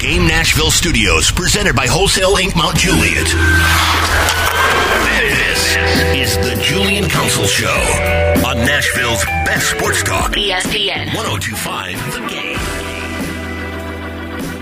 Game Nashville Studios, presented by Wholesale Inc. Mount Juliet. This is the Julian Council Show on Nashville's best sports talk. ESPN. 1025 The Game.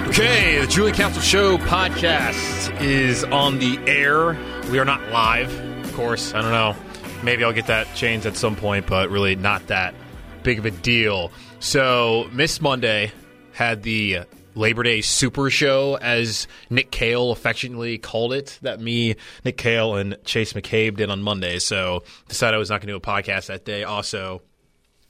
Okay, the Julian Council Show podcast is on the air. We are not live, of course. I don't know. Maybe I'll get that changed at some point, but really not that big of a deal. So, Miss Monday had the Labor Day Super Show, as Nick Kale affectionately called it, that me, Nick Kale, and Chase McCabe did on Monday. So, decided I was not going to do a podcast that day. Also,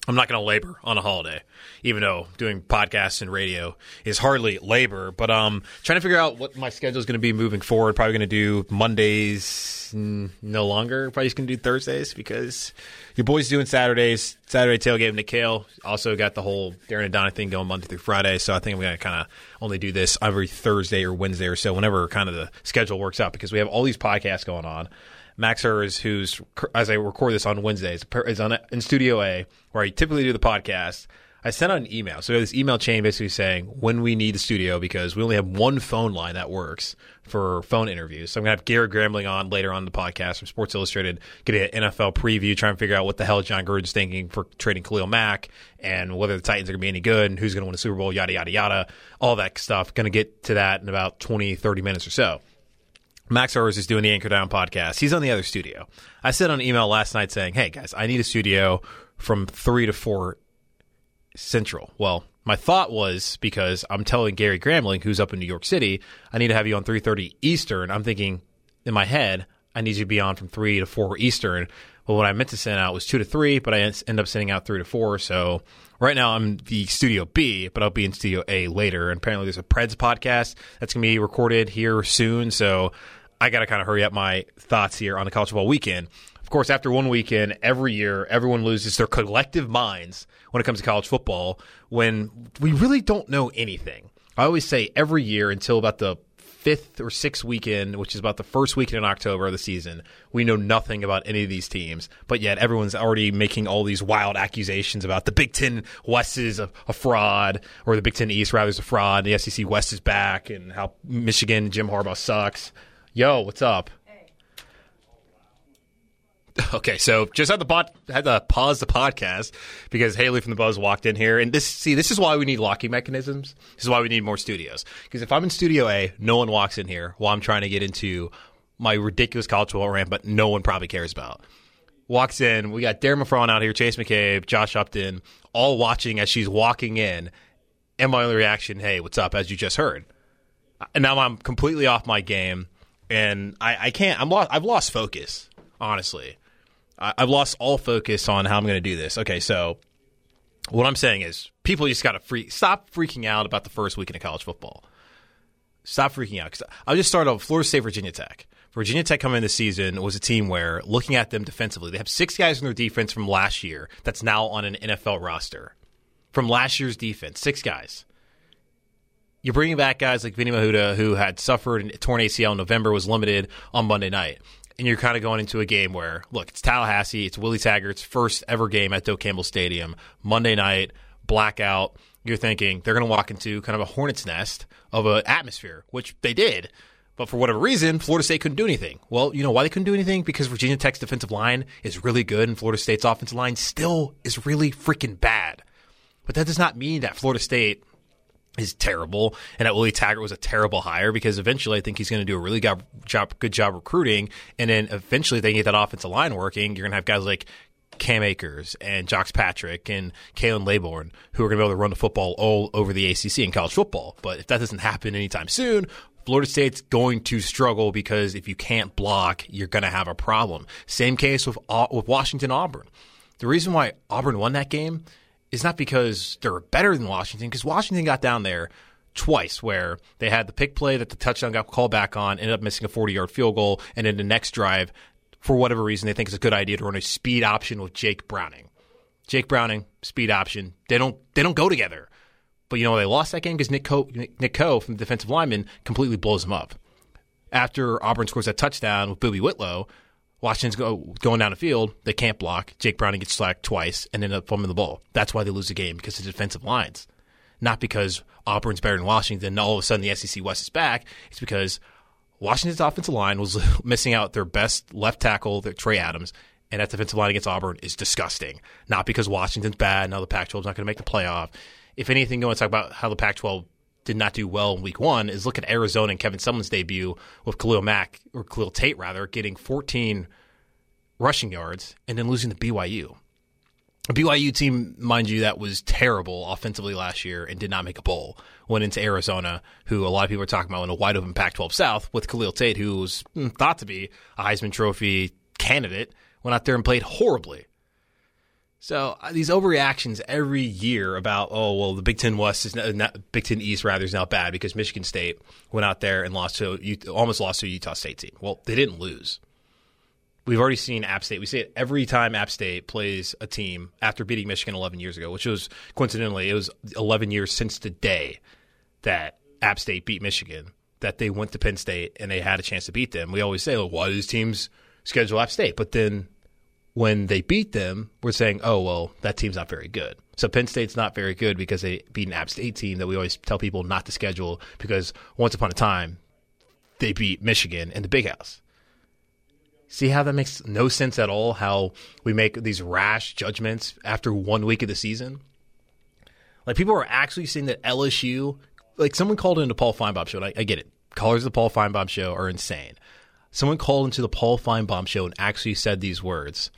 I'm not going to labor on a holiday, even though doing podcasts and radio is hardly labor. But um, trying to figure out what my schedule is going to be moving forward. Probably going to do Mondays no longer. Probably just going to do Thursdays because your boy's doing Saturdays. Saturday tailgate with Kale. Also got the whole Darren and Donna thing going Monday through Friday. So I think I'm going to kind of only do this every Thursday or Wednesday or so, whenever kind of the schedule works out, because we have all these podcasts going on. Max Hers, who's as I record this on Wednesdays, is on in Studio A, where I typically do the podcast. I sent out an email. So we have this email chain basically saying when we need the studio because we only have one phone line that works for phone interviews. So I'm gonna have Garrett Gramling on later on the podcast from Sports Illustrated, getting an NFL preview, trying to figure out what the hell Jon Gruden's thinking for trading Khalil Mack and whether the Titans are gonna be any good and who's gonna win the Super Bowl, yada yada yada, all that stuff. Gonna get to that in about 20, 30 minutes or so. Max Owers is doing the Anchor Down podcast. He's on the other studio. I sent an email last night saying, "Hey guys, I need a studio from three to four central." Well, my thought was because I'm telling Gary Gramling, who's up in New York City, I need to have you on three thirty Eastern. I'm thinking in my head, I need you to be on from three to four Eastern. Well, what I meant to send out was two to three, but I end up sending out three to four. So right now I'm the Studio B, but I'll be in Studio A later. And apparently there's a Preds podcast that's going to be recorded here soon. So I got to kind of hurry up my thoughts here on the college football weekend. Of course, after one weekend, every year, everyone loses their collective minds when it comes to college football when we really don't know anything. I always say every year until about the fifth or sixth weekend, which is about the first weekend in October of the season, we know nothing about any of these teams. But yet everyone's already making all these wild accusations about the Big Ten West is a, a fraud, or the Big Ten East rather is a fraud. The SEC West is back, and how Michigan Jim Harbaugh sucks. Yo, what's up? Okay, so just had the bot had to pause the podcast because Haley from the Buzz walked in here, and this see this is why we need locking mechanisms. This is why we need more studios. Because if I'm in Studio A, no one walks in here while I'm trying to get into my ridiculous college football rant, but no one probably cares about. Walks in, we got Darren Mafron out here, Chase McCabe, Josh Upton, all watching as she's walking in, and my only reaction, "Hey, what's up?" As you just heard, and now I'm completely off my game, and I, I can't. I'm lost. I've lost focus, honestly. I've lost all focus on how I'm going to do this. Okay, so what I'm saying is people just got to free stop freaking out about the first weekend of college football. Stop freaking out because I'll just start off Florida State, Virginia Tech. Virginia Tech coming in this season was a team where looking at them defensively, they have six guys in their defense from last year that's now on an NFL roster. From last year's defense, six guys. You're bringing back guys like Vinny Mahuta, who had suffered a torn ACL in November, was limited on Monday night and you're kind of going into a game where, look, it's Tallahassee, it's Willie Taggart's first ever game at Doak Campbell Stadium, Monday night, blackout. You're thinking they're going to walk into kind of a hornet's nest of an atmosphere, which they did. But for whatever reason, Florida State couldn't do anything. Well, you know why they couldn't do anything? Because Virginia Tech's defensive line is really good and Florida State's offensive line still is really freaking bad. But that does not mean that Florida State is terrible and that Willie Taggart was a terrible hire because eventually I think he's going to do a really good job, good job recruiting. And then eventually they get that offensive line working. You're going to have guys like Cam Akers and Jacques Patrick and Khalan Laborn who are going to be able to run the football all over the ACC in college football. But if that doesn't happen anytime soon, Florida State's going to struggle because if you can't block, you're going to have a problem. Same case with with Washington Auburn. The reason why Auburn won that game is not because they're better than Washington, because Washington got down there twice where they had the pick play that the touchdown got called back on, ended up missing a 40 yard field goal, and then the next drive, for whatever reason, they think it's a good idea to run a speed option with Jake Browning. Jake Browning, speed option. They don't they don't go together. But you know they lost that game because Nick Coe, Nick Coe from the defensive lineman completely blows them up. After Auburn scores that touchdown with Boobee Whitlow, Washington's go, going down the field. They can't block. Jake Browning gets slacked twice and end up fumbling the ball. That's why they lose the game because of the defensive lines. not because Auburn's better than Washington and all of a sudden the SEC West is back. It's because Washington's offensive line was missing out their best left tackle, Trey Adams, and that defensive line against Auburn is disgusting. Not because Washington's bad, now the Pac 12 is not going to make the playoff. If anything, you want to talk about how the Pac 12 did not do well in week one is look at Arizona and Kevin Sumlin's debut with Khalil Mack, or Khalil Tate rather, getting 14 rushing yards and then losing to BYU. A BYU team, mind you, that was terrible offensively last year and did not make a bowl. Went into Arizona, who a lot of people are talking about in a wide open Pac 12 South with Khalil Tate, who was hmm, thought to be a Heisman Trophy candidate, went out there and played horribly. So uh, these overreactions every year about oh well the Big Ten West is not, not, Big Ten East rather is now bad because Michigan State went out there and lost to almost lost to Utah State team. Well, they didn't lose. We've already seen App State. We see it every time App State plays a team after beating Michigan 11 years ago, which was coincidentally, it was 11 years since the day that App State beat Michigan, that they went to Penn State and they had a chance to beat them. We always say, well, why do these teams schedule App State? But then when they beat them, we're saying, oh, well, that team's not very good. So Penn State's not very good because they beat an App State team that we always tell people not to schedule because once upon a time, they beat Michigan in the big house. See how that makes no sense at all? How we make these rash judgments after one week of the season? Like people are actually saying that LSU, like someone called into Paul Finebaum show, and I, I get it. Callers of the Paul Finebaum show are insane. Someone called into the Paul Finebaum show and actually said these words.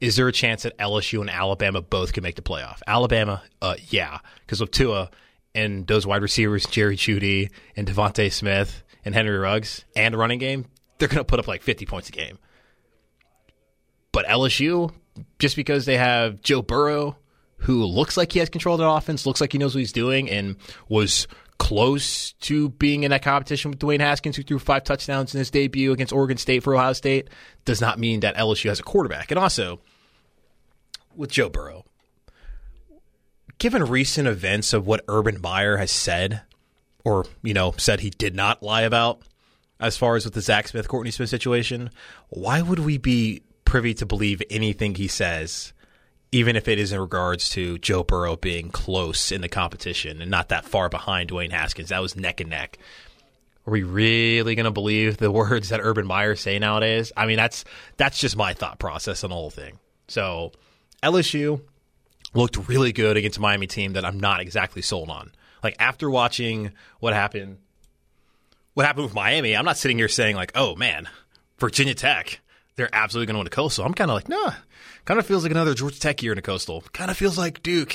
Is there a chance that LSU and Alabama both can make the playoff? Alabama, uh, yeah, because of Tua and those wide receivers, Jerry Jeudy and DeVonta Smith and Henry Ruggs, and running game, they're going to put up like 50 points a game. But LSU, just because they have Joe Burrow, who looks like he has control of the offense, looks like he knows what he's doing, and was close to being in that competition with Dwayne Haskins, who threw five touchdowns in his debut against Oregon State for Ohio State, does not mean that LSU has a quarterback. And also, with Joe Burrow, given recent events of what Urban Meyer has said, or, you know, said he did not lie about, as far as with the Zach Smith, Courtney Smith situation, why would we be privy to believe anything he says, even if it is in regards to Joe Burrow being close in the competition and not that far behind Dwayne Haskins. That was neck and neck. Are we really going to believe the words that Urban Meyer say nowadays? I mean, that's that's just my thought process on the whole thing. So LSU looked really good against a Miami team that I'm not exactly sold on. Like after watching what happened, what happened with Miami, I'm not sitting here saying like, oh man, Virginia Tech they're absolutely going to win a coastal. I'm kind of like, nah. Kind of feels like another Georgia Tech year in a coastal. Kind of feels like Duke,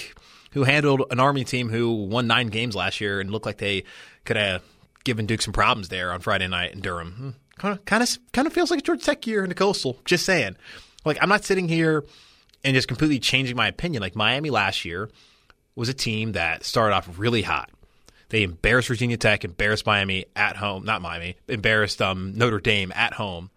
who handled an Army team who won nine games last year and looked like they could have given Duke some problems there on Friday night in Durham. Kind of, kind of, kind of feels like a Georgia Tech year in the coastal. Just saying. Like I'm not sitting here and just completely changing my opinion. Like Miami last year was a team that started off really hot. They embarrassed Virginia Tech, embarrassed Miami at home, not Miami, embarrassed um, Notre Dame at home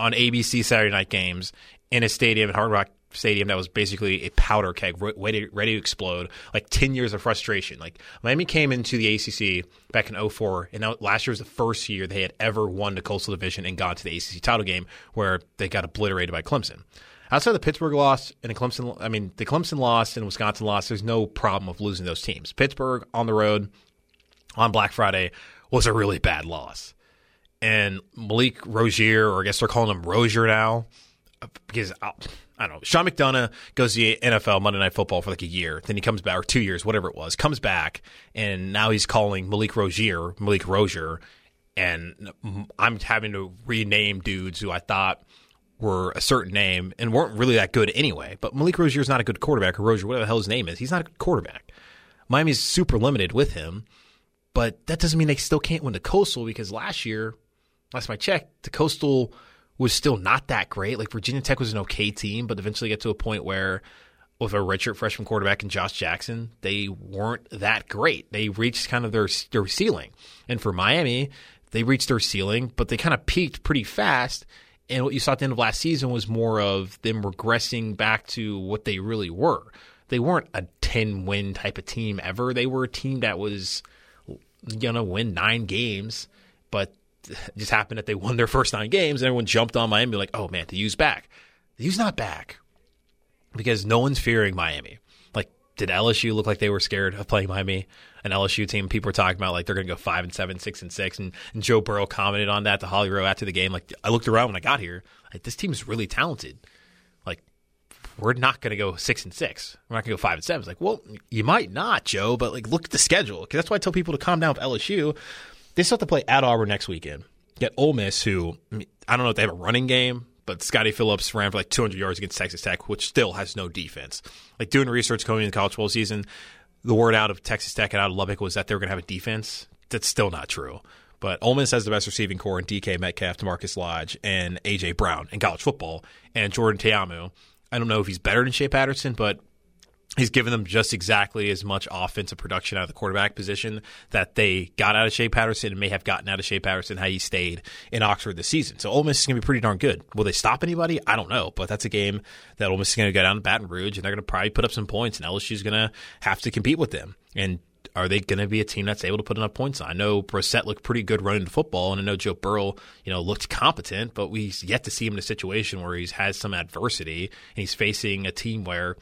on ABC Saturday night games in a stadium at Hard Rock Stadium that was basically a powder keg ready, ready to explode. Like 10 years of frustration. Like Miami came into the ACC back in 04, and last year was the first year they had ever won the Coastal Division and gone to the ACC title game where they got obliterated by Clemson. Outside the Pittsburgh loss and the Clemson, I mean, the Clemson loss and Wisconsin loss, there's no problem of losing those teams. Pittsburgh on the road on Black Friday was a really bad loss and Malik Rosier, or I guess they're calling him Rosier now, because uh, I don't know. Sean McDonough goes to the NFL Monday Night Football for like a year, then he comes back, or two years, whatever it was, comes back, and now he's calling Malik Rosier Malik Rosier, and I'm having to rename dudes who I thought were a certain name and weren't really that good anyway. But Malik Rosier is not a good quarterback, or Rosier, whatever the hell his name is, he's not a good quarterback. Miami's super limited with him, but that doesn't mean they still can't win the Coastal because last year last time I checked, the Coastal was still not that great. Like Virginia Tech was an okay team, but eventually get to a point where with a redshirt freshman quarterback and Josh Jackson, they weren't that great. They reached kind of their their ceiling. And for Miami, they reached their ceiling, but they kind of peaked pretty fast. And what you saw at the end of last season was more of them regressing back to what they really were. They weren't a 10 win type of team ever. They were a team that was going to win nine games, but just happened that they won their first nine games, and everyone jumped on Miami like, oh man, the U's back. The U's not back because no one's fearing Miami. Like did LSU look like they were scared of playing Miami? An LSU team. People were talking about like they're going to go five and seven, six and six, and, and Joe Burrow commented on that to Holly Rowe after the game. Like I looked around when I got here, like this team is really talented. Like we're not going to go six and six. We're not going to go five and seven. It's like, well, you might not, Joe, but like look at the schedule because that's why I tell people to calm down with LSU. They still have to play at Auburn next weekend. Get Ole Miss, who I don't know if they have a running game, but Scottie Phillips ran for like 200 yards against Texas Tech, which still has no defense. Like doing research going into the college football season, the word out of Texas Tech and out of Lubbock was that they were going to have a defense. That's still not true. But Ole Miss has the best receiving corps in DK Metcalf, DaMarkus Lodge, and AJ Brown in college football, and Jordan Ta'amu. I don't know if he's better than Shea Patterson, but he's given them just exactly as much offensive production out of the quarterback position that they got out of Shea Patterson and may have gotten out of Shea Patterson had he stayed in Oxford this season. So Ole Miss is going to be pretty darn good. Will they stop anybody? I don't know, but that's a game that Ole Miss is going to go down to Baton Rouge and they're going to probably put up some points, and LSU is going to have to compete with them. And are they going to be a team that's able to put enough points on? I know Brossette looked pretty good running the football, and I know Joe Burrow, you know, looked competent, but we've yet to see him in a situation where he's had some adversity and he's facing a team where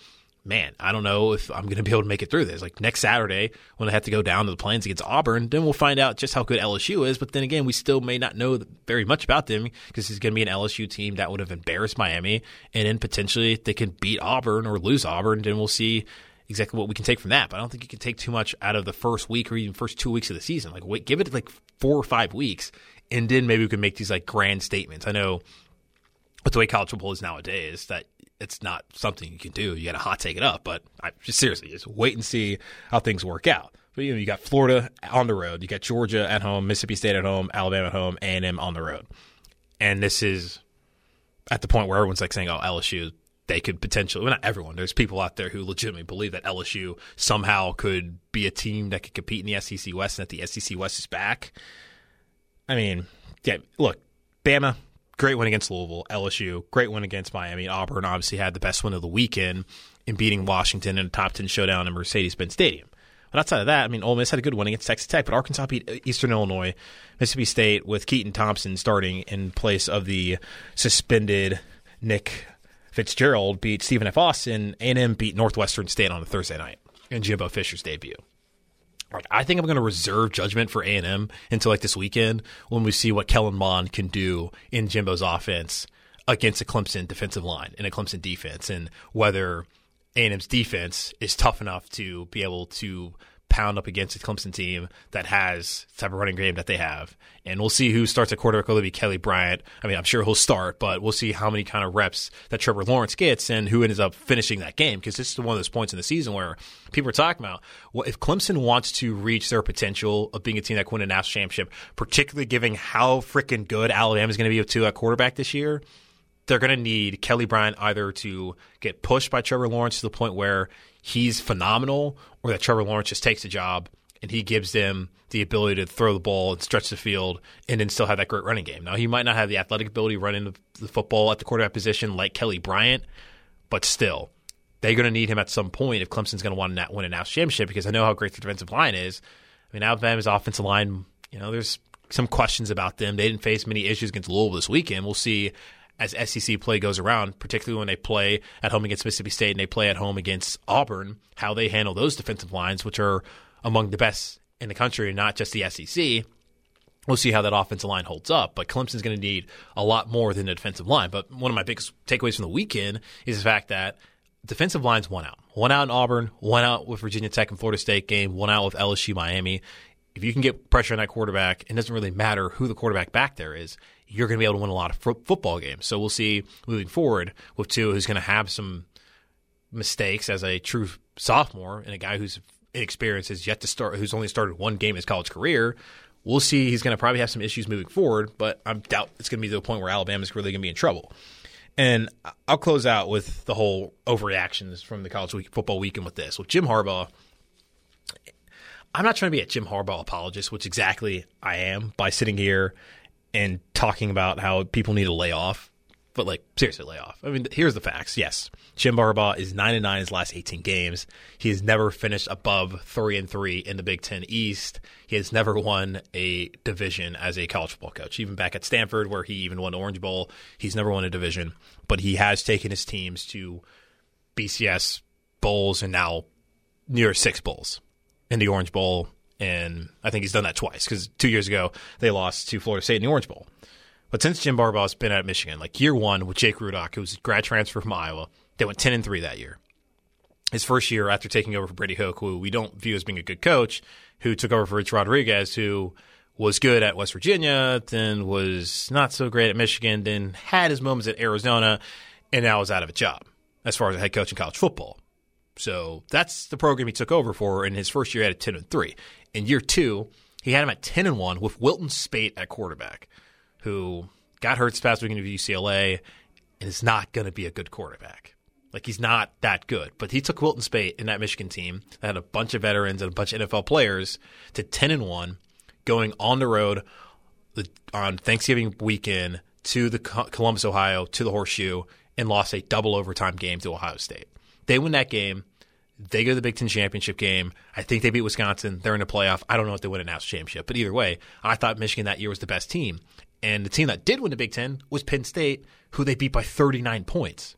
man, I don't know if I'm going to be able to make it through this. Like next Saturday, when I have to go down to the Plains against Auburn, then we'll find out just how good LSU is. But then again, we still may not know very much about them because it's going to be an LSU team that would have embarrassed Miami, and then potentially they can beat Auburn or lose Auburn. Then we'll see exactly what we can take from that. But I don't think you can take too much out of the first week or even first two weeks of the season. Like wait, give it like four or five weeks, and then maybe we can make these like grand statements. I know with the way college football is nowadays that it's not something you can do. You got to hot take it up, but I just seriously just wait and see how things work out. But you know, you got Florida on the road, you got Georgia at home, Mississippi State at home, Alabama at home, A and M on the road, and this is at the point where everyone's like saying, "Oh, LSU." They could potentially, well, not everyone. There's people out there who legitimately believe that LSU somehow could be a team that could compete in the SEC West and that the SEC West is back. I mean, yeah, look, Bama, great win against Louisville, LSU, great win against Miami. Auburn obviously had the best win of the weekend in beating Washington in a top 10 showdown in Mercedes-Benz Stadium. But outside of that, I mean, Ole Miss had a good win against Texas Tech, but Arkansas beat Eastern Illinois, Mississippi State with Keytaon Thompson starting in place of the suspended Nick Fitzgerald beat Stephen F. Austin. A&M beat Northwestern State on a Thursday night in Jimbo Fisher's debut. I think I'm going to reserve judgment for A&M until like this weekend when we see what Kellen Mond can do in Jimbo's offense against a Clemson defensive line and a Clemson defense, and whether A&M's defense is tough enough to be able to pound up against a Clemson team that has the type of running game that they have. And we'll see who starts at quarterback. Will be Kelly Bryant? I mean, I'm sure he'll start, but we'll see how many kind of reps that Trevor Lawrence gets and who ends up finishing that game. Because this is one of those points in the season where people are talking about, well, if Clemson wants to reach their potential of being a team that can win a national championship, particularly given how freaking good Alabama is going to be to a quarterback this year, they're going to need Kelly Bryant either to get pushed by Trevor Lawrence to the point where he's phenomenal, or that Trevor Lawrence just takes a job and he gives them the ability to throw the ball and stretch the field and then still have that great running game. Now, he might not have the athletic ability running the football at the quarterback position like Kelly Bryant, but still, they're going to need him at some point if Clemson's going to want to win a national championship because I know how great the defensive line is. I mean, Alabama's offensive line, you know, there's some questions about them. They didn't face many issues against Louisville this weekend. We'll see as SEC play goes around, particularly when they play at home against Mississippi State and they play at home against Auburn, how they handle those defensive lines, which are among the best in the country and not just the SEC. We'll see how that offensive line holds up, but Clemson's going to need a lot more than the defensive line. But one of my biggest takeaways from the weekend is the fact that defensive lines won out. One out in Auburn, one out with Virginia Tech and Florida State game, one out with LSU Miami. If you can get pressure on that quarterback, it doesn't really matter who the quarterback back there is you're going to be able to win a lot of football games. So we'll see moving forward with Tua, who's going to have some mistakes as a true sophomore and a guy who's inexperienced has yet to start, who's only started one game in his college career. We'll see. He's going to probably have some issues moving forward, but I doubt it's going to be to the point where Alabama's really going to be in trouble. And I'll close out with the whole overreactions from the college week, football weekend with this. With Jim Harbaugh, I'm not trying to be a Jim Harbaugh apologist, which exactly I am by sitting here and talking about how people need to lay off. But like seriously, lay off. I mean, here's the facts. Yes, Jim Harbaugh is nine and nine his last 18 games. He has never finished above three and three in the Big Ten East. He has never won a division as a college football coach. Even back at Stanford, where he even won Orange Bowl, he's never won a division. But he has taken his teams to BCS bowls and now New Year's Six bowls in the Orange Bowl, and I think he's done that twice because two years ago they lost to Florida State in the Orange Bowl. But since Jim Harbaugh's been at Michigan, like year one with Jake Rudock, who was a grad transfer from Iowa, they went ten and three that year. His first year after taking over for Brady Hoke, who we don't view as being a good coach, who took over for Rich Rodriguez, who was good at West Virginia, then was not so great at Michigan, then had his moments at Arizona, and now is out of a job as far as a head coach in college football. So that's the program he took over for. In his first year, he had a ten and three. In year two, he had him at ten and one with Wilton Speight at quarterback, who got hurt this past weekend of UCLA and is not going to be a good quarterback. Like he's not that good. But he took Wilton Speight in that Michigan team that had a bunch of veterans and a bunch of NFL players to ten and one, going on the road on Thanksgiving weekend to the Columbus, Ohio, to the Horseshoe, and lost a double overtime game to Ohio State. They win that game. They go to the Big Ten championship game. I think they beat Wisconsin. They're in the playoff. I don't know if they win a national championship, but either way, I thought Michigan that year was the best team. And the team that did win the Big Ten was Penn State, who they beat by 39 points.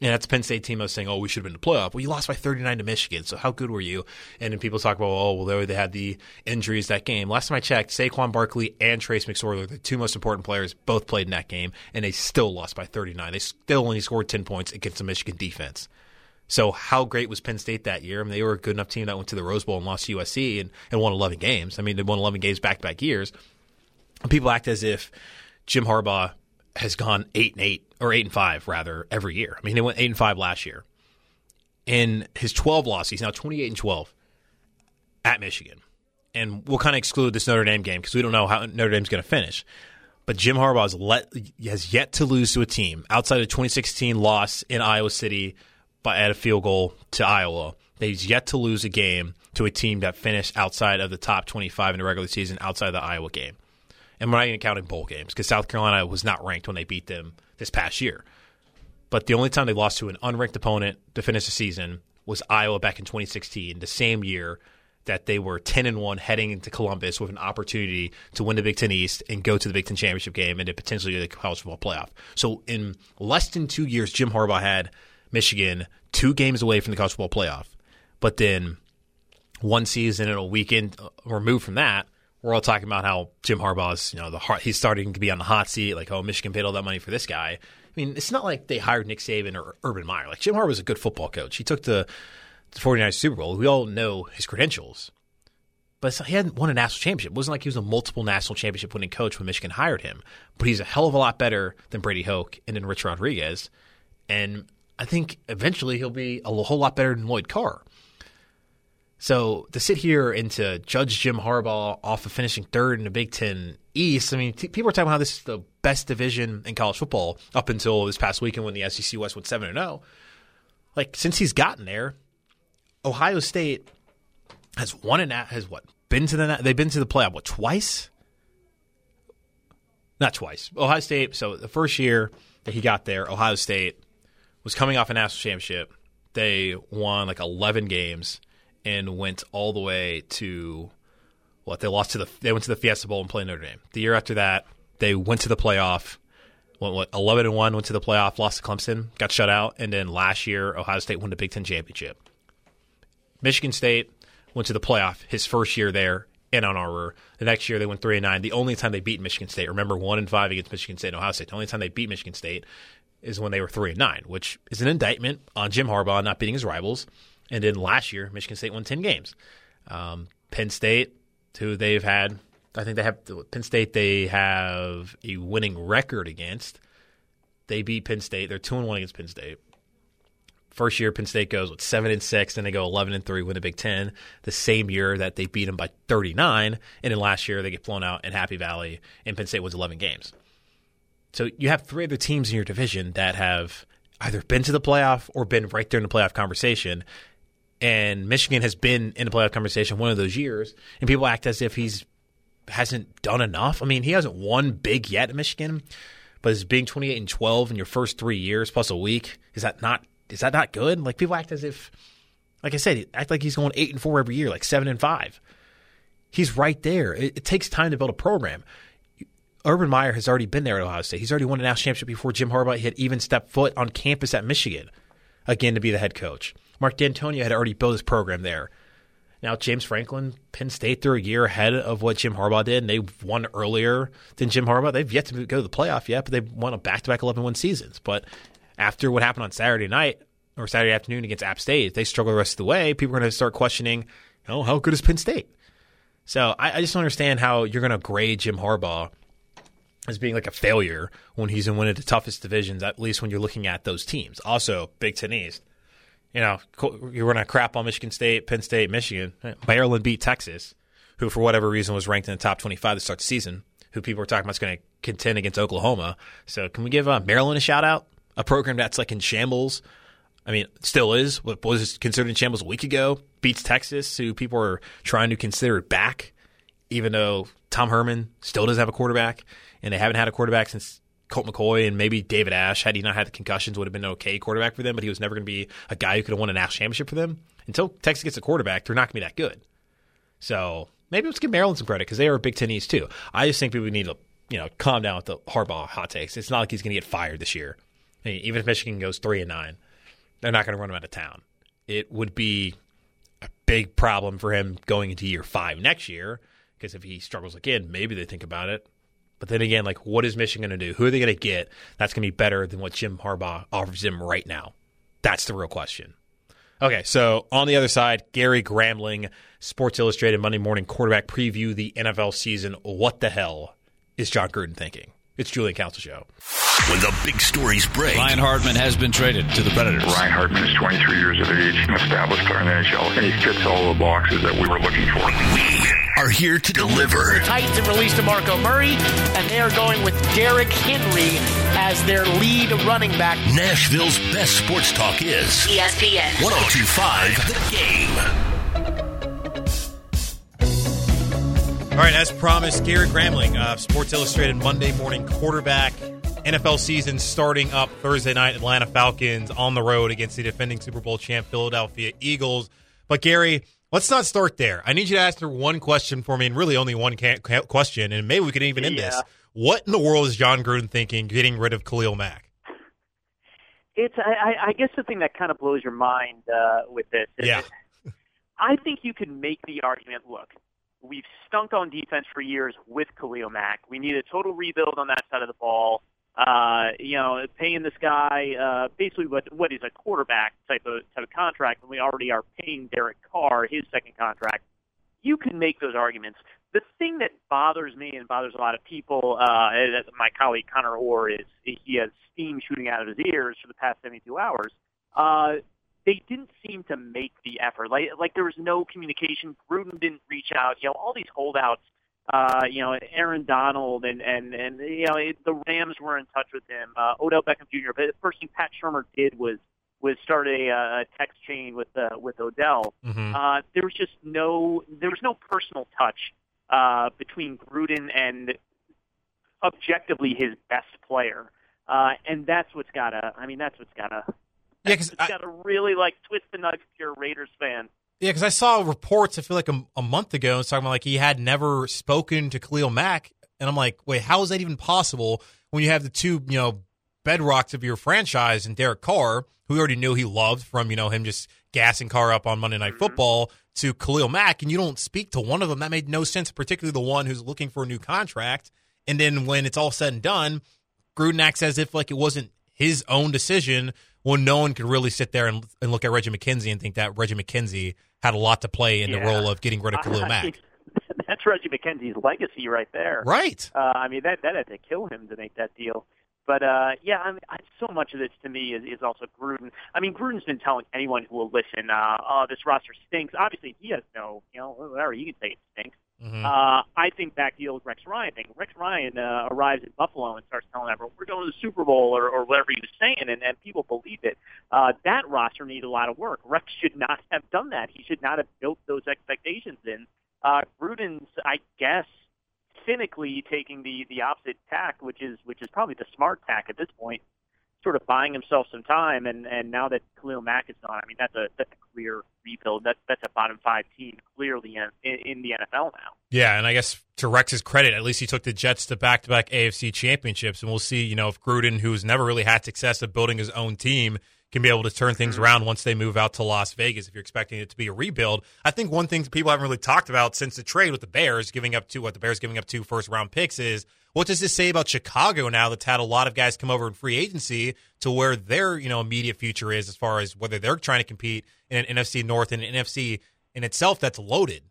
And that's Penn State team I was saying, oh, we should have been in the playoff. Well, you lost by 39 to Michigan. So how good were you? And then people talk about, oh, well, they had the injuries that game. Last time I checked, Saquon Barkley and Trace McSorley, the two most important players, both played in that game, and they still lost by 39. They still only scored 10 points against the Michigan defense. So how great was Penn State that year? I mean, they were a good enough team that went to the Rose Bowl and lost to USC and, and won 11 games. I mean, they won 11 games back to back years. People act as if Jim Harbaugh has gone eight and eight or eight and five rather every year. I mean, they went eight and five last year. In his 12 losses, he's now 28 and 12 at Michigan. And we'll kind of exclude this Notre Dame game because we don't know how Notre Dame's going to finish. But Jim Harbaugh has, let, has yet to lose to a team outside of 2016 loss in Iowa City by at a field goal to Iowa. He's yet to lose a game to a team that finished outside of the top 25 in the regular season outside of the Iowa game. And we're not even counting bowl games because South Carolina was not ranked when they beat them this past year. But the only time they lost to an unranked opponent to finish the season was Iowa back in 2016, the same year that they were 10 and 1 heading into Columbus with an opportunity to win the Big Ten East and go to the Big Ten Championship game and to potentially the college football playoff. So in less than 2 years Jim Harbaugh had Michigan two games away from the college football playoff. But then one season and a weekend uh, removed from that, we're all talking about how Jim Harbaugh's, you know, the he's starting to be on the hot seat. Like, oh, Michigan paid all that money for this guy. I mean, it's not like they hired Nick Saban or Urban Meyer. Like, Jim Harbaugh's a good football coach. He took the, the 49ers Super Bowl. We all know his credentials. But he hadn't won a national championship. It wasn't like he was a multiple national championship winning coach when Michigan hired him. But he's a hell of a lot better than Brady Hoke and then Rich Rodriguez. And I think eventually he'll be a whole lot better than Lloyd Carr. So to sit here and to judge Jim Harbaugh off of finishing third in the Big Ten East, I mean, t- people are talking about how this is the best division in college football up until this past weekend when the SEC West went seven and zero. Oh. Like since he's gotten there, Ohio State has won and has what been to the they've been to the playoff what twice? Not twice. Ohio State. So the first year that he got there, Ohio State was coming off a national championship. They won like 11 games and went all the way to what they lost to the they went to the Fiesta Bowl and played Notre Dame. The year after that, they went to the playoff. Went what 11 and 1 went to the playoff, lost to Clemson, got shut out, and then last year Ohio State won the Big 10 championship. Michigan State went to the playoff his first year there in Ann Arbor. The next year they went 3 and 9. The only time they beat Michigan State, remember 1 and 5 against Michigan State and Ohio State. The only time they beat Michigan State is when they were three and nine, which is an indictment on Jim Harbaugh not beating his rivals. And then last year, Michigan State won ten games. Um, Penn State, who they've had, I think they have Penn State. They have a winning record against. They beat Penn State. They're two and one against Penn State. First year, Penn State goes with seven and six, then they go eleven and three, win the Big Ten. The same year that they beat them by thirty nine, and then last year they get blown out in Happy Valley, and Penn State wins eleven games. So you have three other teams in your division that have either been to the playoff or been right there in the playoff conversation. And Michigan has been in the playoff conversation one of those years, and people act as if he's hasn't done enough. I mean, he hasn't won big yet Michigan, but as being 28 and 12 in your first three years plus a week, is that not is that not good? Like people act as if, like I said, act like he's going eight and four every year, like seven and five. He's right there. It, it takes time to build a program. Urban Meyer has already been there at Ohio State. He's already won a national championship before Jim Harbaugh had even stepped foot on campus at Michigan, again to be the head coach. Mark Dantonio had already built his program there. Now, James Franklin, Penn State, they're a year ahead of what Jim Harbaugh did, and they won earlier than Jim Harbaugh. They've yet to go to the playoff yet, but they've won a back to back 11 win seasons. But after what happened on Saturday night or Saturday afternoon against App State, if they struggle the rest of the way, people are going to start questioning, oh, how good is Penn State? So I, I just don't understand how you're going to grade Jim Harbaugh as being like a failure when he's in one of the toughest divisions, at least when you're looking at those teams. Also, Big Ten East. You know, you're going to crap on Michigan State, Penn State, Michigan. Maryland beat Texas, who for whatever reason was ranked in the top 25 to start the season, who people were talking about is going to contend against Oklahoma. So can we give uh, Maryland a shout out? A program that's like in shambles. I mean, still is. What was considered in shambles a week ago? Beats Texas, who people are trying to consider back, even though Tom Herman still doesn't have a quarterback and they haven't had a quarterback since Colt McCoy and maybe David Ash, had he not had the concussions, would have been an okay quarterback for them, but he was never going to be a guy who could have won a national championship for them. Until Texas gets a quarterback, they're not going to be that good. So maybe let's give Maryland some credit because they are a Big Ten East too. I just think people need to, you know, calm down with the Harbaugh hot takes. It's not like he's going to get fired this year. I mean, even if Michigan goes three and nine, they're not going to run him out of town. It would be a big problem for him going into year five next year because if he struggles again, maybe they think about it. But then again, like, what is Michigan going to do? Who are they going to get that's going to be better than what Jim Harbaugh offers them right now? That's the real question. Okay, so on the other side, Gary Gramling, Sports Illustrated Monday Morning Quarterback Preview, the NFL season. What the hell is Jon Gruden thinking? It's Julian Council Show. When the big stories break, Ryan Hartman has been traded to the Predators. Ryan Hartman is 23 years of age, an established player in the NHL, and he fits all the boxes that we were looking for. we are here to deliver. Titans have released DeMarco Murray, and they are going with Derrick Henry as their lead running back. Nashville's best sports talk is ESPN. 1025 The Game. All right, as promised, Garrett Gramling, uh, Sports Illustrated Monday morning quarterback. NFL season starting up Thursday night. Atlanta Falcons on the road against the defending Super Bowl champ Philadelphia Eagles. But Gary, let's not start there. I need you to answer one question for me, and really only one ca- ca- question, and maybe we can even end this. What in the world is Jon Gruden thinking getting rid of Khalil Mack? It's I, I- I guess the thing that kind of blows your mind uh, with this. Is Yeah. I think you can make the argument. Look, we've stunk on defense for years with Khalil Mack. We need a total rebuild on that side of the ball. Uh, you know, paying this guy uh, basically what what is a quarterback type of type of contract, and we already are paying Derek Carr his second contract. You can make those arguments. The thing that bothers me and bothers a lot of people, uh, my colleague Connor Orr is he has steam shooting out of his ears for the past 72 hours. Uh, they didn't seem to make the effort. Like like there was no communication. Gruden didn't reach out. You know, all these holdouts. Uh, you know, Aaron Donald and and and you know it, the Rams were in touch with him. Uh, Odell Beckham Jr. But the first thing Pat Shurmur did was was start a, uh, a text chain with uh, with Odell. Mhm. Uh, there was just no there was no personal touch uh, between Gruden and objectively his best player. Uh, and that's what's gotta. I mean, that's what's gotta. Yeah, 'cause it's I- gotta really like twist the knife if you're a Raiders fan. Yeah, because I saw reports. I feel like a, a month ago, it's talking about like he had never spoken to Khalil Mack, and I'm like, wait, how is that even possible when you have the two, you know, bedrocks of your franchise and Derek Carr, who we already knew he loved from, you know, him just gassing Carr up on Monday Night mm-hmm. Football to Khalil Mack, and you don't speak to one of them. That made no sense, particularly the one who's looking for a new contract. And then when it's all said and done, Gruden acts as if like it wasn't his own decision when no one could really sit there and, and look at Reggie McKenzie and think that Reggie McKenzie had a lot to play in the role of getting rid of Khalil Mack. that's Reggie McKenzie's legacy right there. Right. Uh, I mean, that that had to kill him to make that deal. But uh, yeah, I mean, I, so much of this to me is, is also Gruden. I mean, Gruden's been telling anyone who will listen, uh, "Oh, this roster stinks." Obviously, he has no, you know, whatever you can say it stinks. Mhm. Uh, I think back to the old Rex Ryan thing. Rex Ryan uh, arrives in Buffalo and starts telling everyone, "We're going to the Super Bowl," or, or whatever he was saying, and, and people believe it. Uh, that roster needed a lot of work. Rex should not have done that. He should not have built those expectations in. Uh, Gruden's, I guess, cynically taking the the opposite tack, which is which is probably the smart tack at this point, sort of buying himself some time. And and now that Khalil Mack is gone, I mean that's a that's a clear rebuild. That's that's a bottom five team clearly in, in, the NFL now. Yeah, and I guess to Rex's credit, at least he took the Jets to back-to-back AFC championships, and we'll see, you know, if Gruden, who's never really had success of building his own team, can be able to turn things mm-hmm. around once they move out to Las Vegas. If you're expecting it to be a rebuild, I think one thing that people haven't really talked about since the trade with the Bears giving up two what the Bears giving up two first round picks is what does this say about Chicago now that's had a lot of guys come over in free agency to where their you know immediate future is as far as whether they're trying to compete in an NFC North and an NFC in itself that's loaded.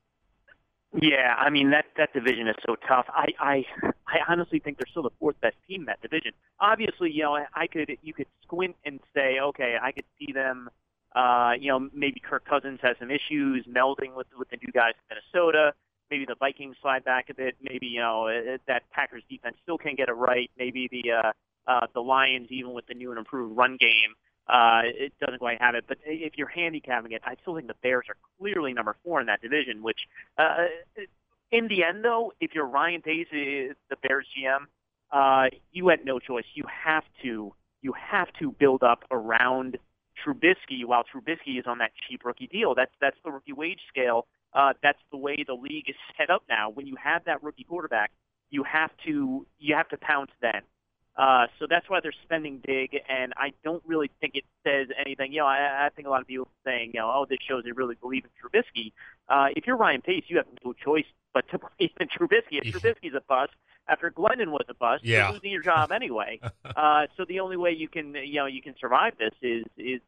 Yeah, I mean that that division is so tough. I I I honestly think they're still the fourth best team in that division. Obviously, you know, I could you could squint and say, okay, I could see them. Uh, you know, maybe Kirk Cousins has some issues melding with with the new guys in Minnesota. Maybe the Vikings slide back a bit. Maybe you know uh, that Packers defense still can't get it right. Maybe the uh, uh, the Lions, even with the new and improved run game, uh, it doesn't quite have it. But if you're handicapping it, I still think the Bears are clearly number four in that division. Which, uh, in the end, though, if you're Ryan Pace, uh, the Bears GM, uh, you had no choice. You have to you have to build up around Trubisky while Trubisky is on that cheap rookie deal. That's that's the rookie wage scale. Uh, that's the way the league is set up now. When you have that rookie quarterback, you have to you have to pounce then. Uh, so that's why they're spending big, and I don't really think it says anything. You know, I, I think a lot of people are saying, you know, oh, this shows they really believe in Trubisky. Uh, if you're Ryan Pace, you have no choice but to believe in Trubisky. If Trubisky's a bust, after Glennon was a bust, Yeah. you're losing your job anyway. uh, so the only way you can, you know, you can survive this is is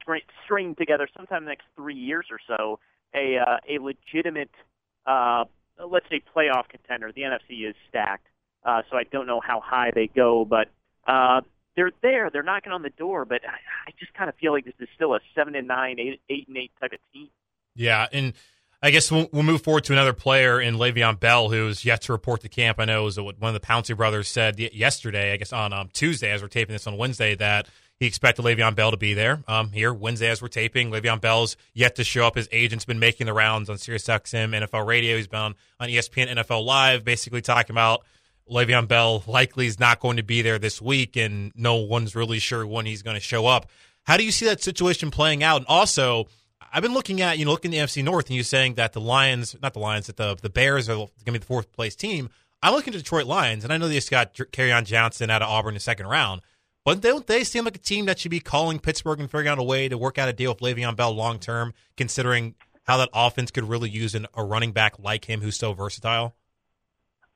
string, string together sometime in the next three years or so a uh, a legitimate, uh, let's say, playoff contender. The NFC is stacked. Uh, so I don't know how high they go, but uh, they're there. They're knocking on the door, but I, I just kind of feel like this is still a seven and nine, eight, eight and eight type of team. Yeah, and I guess we'll, we'll move forward to another player in Le'Veon Bell, who's yet to report to camp. I know was what one of the Pouncey brothers said yesterday, I guess on um, Tuesday, as we're taping this on Wednesday, that he expected Le'Veon Bell to be there. Um, here, Wednesday, as we're taping, Le'Veon Bell's yet to show up. His agent's been making the rounds on SiriusXM, NFL Radio. He's been on, on ESPN, NFL Live, basically talking about Le'Veon Bell likely is not going to be there this week, and no one's really sure when he's going to show up. How do you see that situation playing out? And also, I've been looking at you know looking at the NFC North, and you saying that the Lions, not the Lions, that the the Bears are going to be the fourth place team. I'm looking at Detroit Lions, and I know they just got on Johnson out of Auburn in the second round, but don't they seem like a team that should be calling Pittsburgh and figuring out a way to work out a deal with Le'Veon Bell long term, considering how that offense could really use an, a running back like him who's so versatile?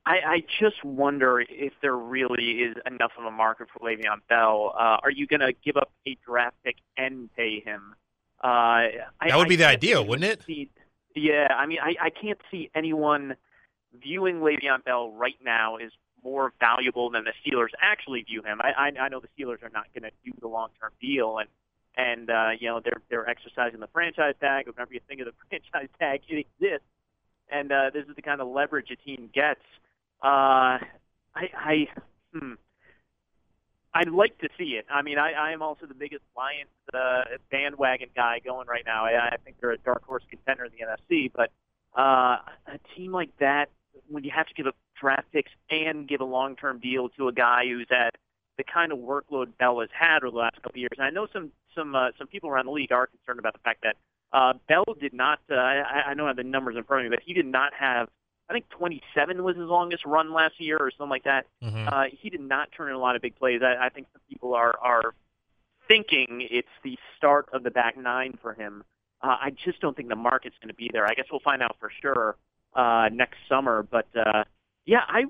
I, I just wonder if there really is enough of a market for Le'Veon Bell. Uh, are you going to give up a draft pick and pay him? Uh, I, That would be I the ideal, wouldn't it? See, yeah, I mean, I, I can't see anyone viewing Le'Veon Bell right now as more valuable than the Steelers actually view him. I, I, I know the Steelers are not going to do the long-term deal, and and uh, you know they're they're exercising the franchise tag. Whenever you think of the franchise tag, it exists, and uh, this is the kind of leverage a team gets. Uh, I, I, hmm. I'd like to see it. I mean, I, I am also the biggest Lions uh, bandwagon guy going right now. I, I think they're a dark horse contender in the NFC, but uh, a team like that, when you have to give up draft picks and give a long-term deal to a guy who's at the kind of workload Bell has had over the last couple of years, and I know some some uh, some people around the league are concerned about the fact that uh, Bell did not. Uh, I, I don't have the numbers in front of me, but he did not have I think 27 was his longest run last year or something like that. Mhm. Uh, he did not turn in a lot of big plays. I, I think some people are are thinking it's the start of the back nine for him. Uh, I just don't think the market's going to be there. I guess we'll find out for sure uh, next summer. But uh, yeah, I,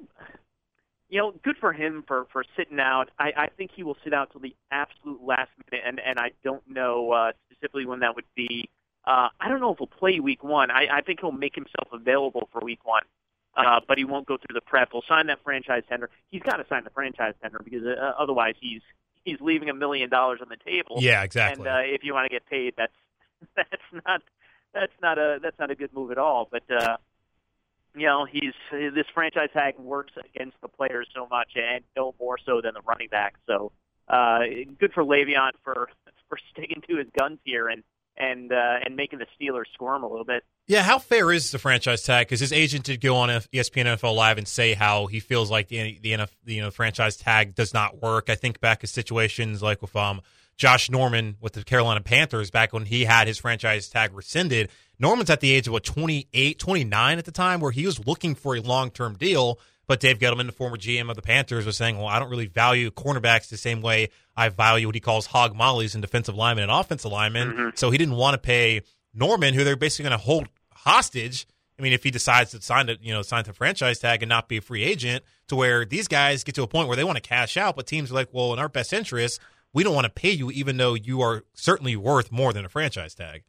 you know, good for him for for sitting out. I, I think he will sit out till the absolute last minute, and and I don't know uh, specifically when that would be. Uh, I don't know if he'll play week one. I, I think he'll make himself available for week one, uh, but he won't go through the prep. He'll sign that franchise tender. He's got to sign the franchise tender because uh, otherwise he's he's leaving a million dollars on the table. Yeah, exactly. And uh, if you want to get paid, that's that's not that's not a that's not a good move at all. But uh, you know, he's this franchise tag works against the players so much, and no more so than the running back. So uh, good for Le'Veon for for sticking to his guns here and and uh, and making the Steelers squirm a little bit. Yeah, how fair is the franchise tag? Because his agent did go on ESPN NFL Live and say how he feels like the the, NF, the you know franchise tag does not work. I think back to situations like with um Josh Norman with the Carolina Panthers back when he had his franchise tag rescinded. Norman's at the age of what 28, 29 at the time, where he was looking for a long term deal. But Dave Gettleman, the former GM of the Panthers, was saying, "Well, I don't really value cornerbacks the same way I value what he calls hog mollies and defensive linemen and offensive linemen." Mm-hmm. So he didn't want to pay Norman, who they're basically going to hold hostage. I mean, if he decides to sign it, you know, sign the franchise tag and not be a free agent, to where these guys get to a point where they want to cash out, but teams are like, "Well, in our best interest, we don't want to pay you, even though you are certainly worth more than a franchise tag."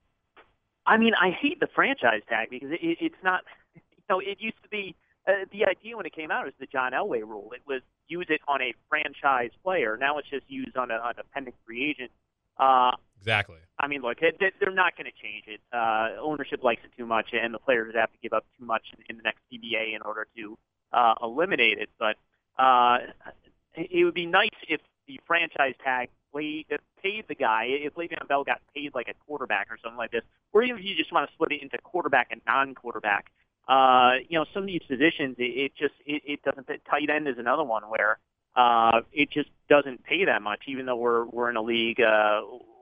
I mean, I hate the franchise tag because it, it, it's not. You know, it used to be uh, the idea when it came out was the John Elway rule. It was use it on a franchise player. Now it's just used on a, on a pending free agent. Uh, Exactly. I mean, look, it, they're not going to change it. Uh, ownership likes it too much, and the players have to give up too much in, in the next CBA in order to uh, eliminate it. But uh, it would be nice if the franchise tag played, paid the guy, if Le'Veon Bell got paid like a quarterback or something like this, or even if you just want to split it into quarterback and non-quarterback. Uh, you know, some of these positions, it, it just it, it doesn't. Fit. Tight end is another one where uh, it just doesn't pay that much, even though we're we're in a league uh,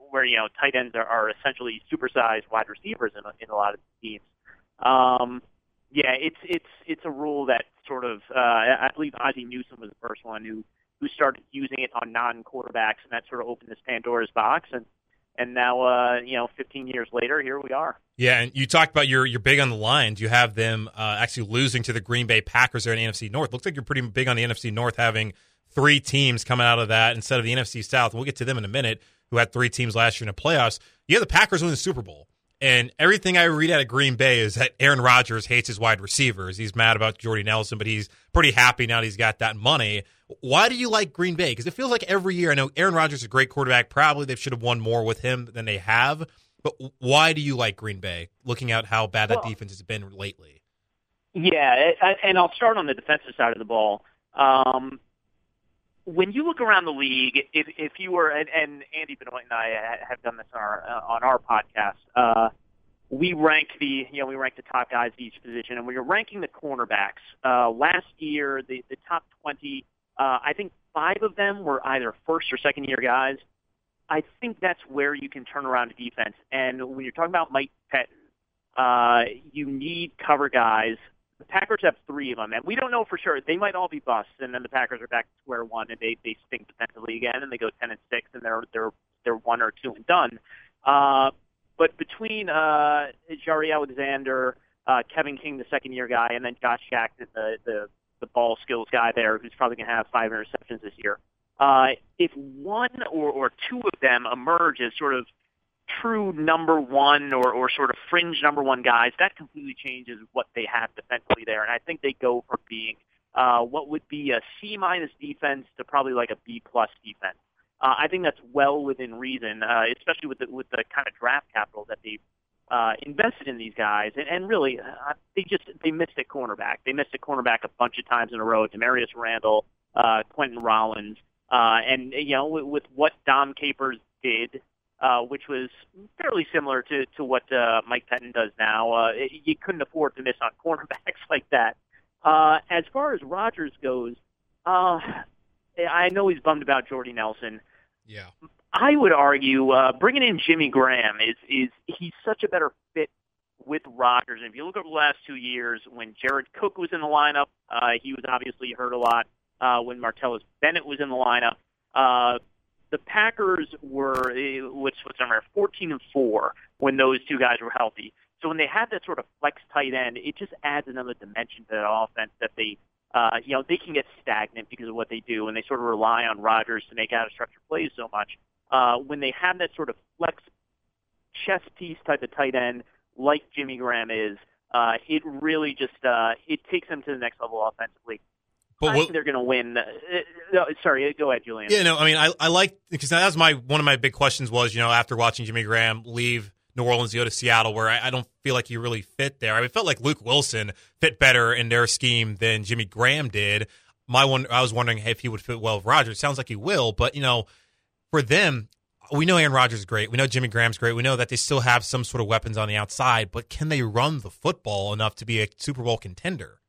where you know tight ends are, are essentially supersized wide receivers in a, in a lot of teams. Um, yeah, it's it's it's a rule that sort of uh, I believe Ozzie Newsome was the first one who who started using it on non-quarterbacks, and that sort of opened this Pandora's box. And and now, uh, you know, 15 years later, here we are. Yeah, and you talked about you're you're big on the lines. You have them uh, actually losing to the Green Bay Packers there in the NFC North. Looks like you're pretty big on the NFC North, having three teams coming out of that instead of the NFC South. We'll get to them in a minute. Who had three teams last year in the playoffs? Have the Packers win the Super Bowl. And everything I read out of Green Bay is that Aaron Rodgers hates his wide receivers. He's mad about Jordy Nelson, but he's pretty happy now that he's got that money. Why do you like Green Bay? Because it feels like every year, I know Aaron Rodgers is a great quarterback. Probably they should have won more with him than they have. But why do you like Green Bay, looking at how bad that Well- defense has been lately? Yeah, and I'll start on the defensive side of the ball. Um, when you look around the league, if if you were and, and Andy Benoit and I have done this on our uh, on our podcast, uh, we rank the you know we rank the top guys at each position, and when you're ranking the cornerbacks, uh, last year the the top twenty, uh, I think five of them were either first or second year guys. I think that's where you can turn around a defense. And when you're talking about Mike Pettine, uh, you need cover guys. The Packers have three of them, and we don't know for sure. They might all be busts, and then the Packers are back to square one, and they they stink defensively again, and they go ten and six, and they're they're they're one or two and done. Uh, but between uh, Jaire Alexander, uh, Kevin King, the second year guy, and then Josh Jackson, the the the ball skills guy there, who's probably going to have five interceptions this year. Uh, if one or, or two of them emerge as sort of true number one or, or sort of fringe number one guys, that completely changes what they have defensively there. And I think they go from being uh, what would be a C minus defense to probably like a B plus defense. Uh, I think that's well within reason, uh, especially with the, with the kind of draft capital that they uh, invested in these guys. And, and really, uh, they just they missed at cornerback. They missed at cornerback a bunch of times in a row. Damarious Randall, uh, Quinten Rollins, uh, and you know with, with what Dom Capers did, uh, which was fairly similar to to what uh, Mike Pettine does now. Uh, you couldn't afford to miss on cornerbacks like that. Uh, as far as Rodgers goes, uh, I know he's bummed about Jordy Nelson. Yeah. I would argue uh, bringing in Jimmy Graham is is he's such a better fit with Rodgers. And if you look over the last two years, when Jared Cook was in the lineup, uh, he was obviously hurt a lot. Uh, when Martellus Bennett was in the lineup, uh, the Packers were eh, what's what's the number fourteen and four when those two guys were healthy. So when they have that sort of flex tight end, it just adds another dimension to that offense that they uh, you know, they can get stagnant because of what they do, and they sort of rely on Rodgers to make out of structure plays so much. Uh, when they have that sort of flex chess piece type of tight end like Jimmy Graham is, uh, it really just uh, it takes them to the next level offensively. But I what, think they're going to win. Uh, no, sorry, go ahead, Julian. Yeah, no, I mean, I, I like because that was my one of my big questions was you know after watching Jimmy Graham leave New Orleans to go to Seattle, where I, I don't feel like he really fit there. I mean, it felt like Luke Wilson fit better in their scheme than Jimmy Graham did. My one, I was wondering if he would fit well with Rodgers. Sounds like he will, but you know, for them, we know Aaron Rodgers is great. We know Jimmy Graham's great. We know that they still have some sort of weapons on the outside, but can they run the football enough to be a Super Bowl contender?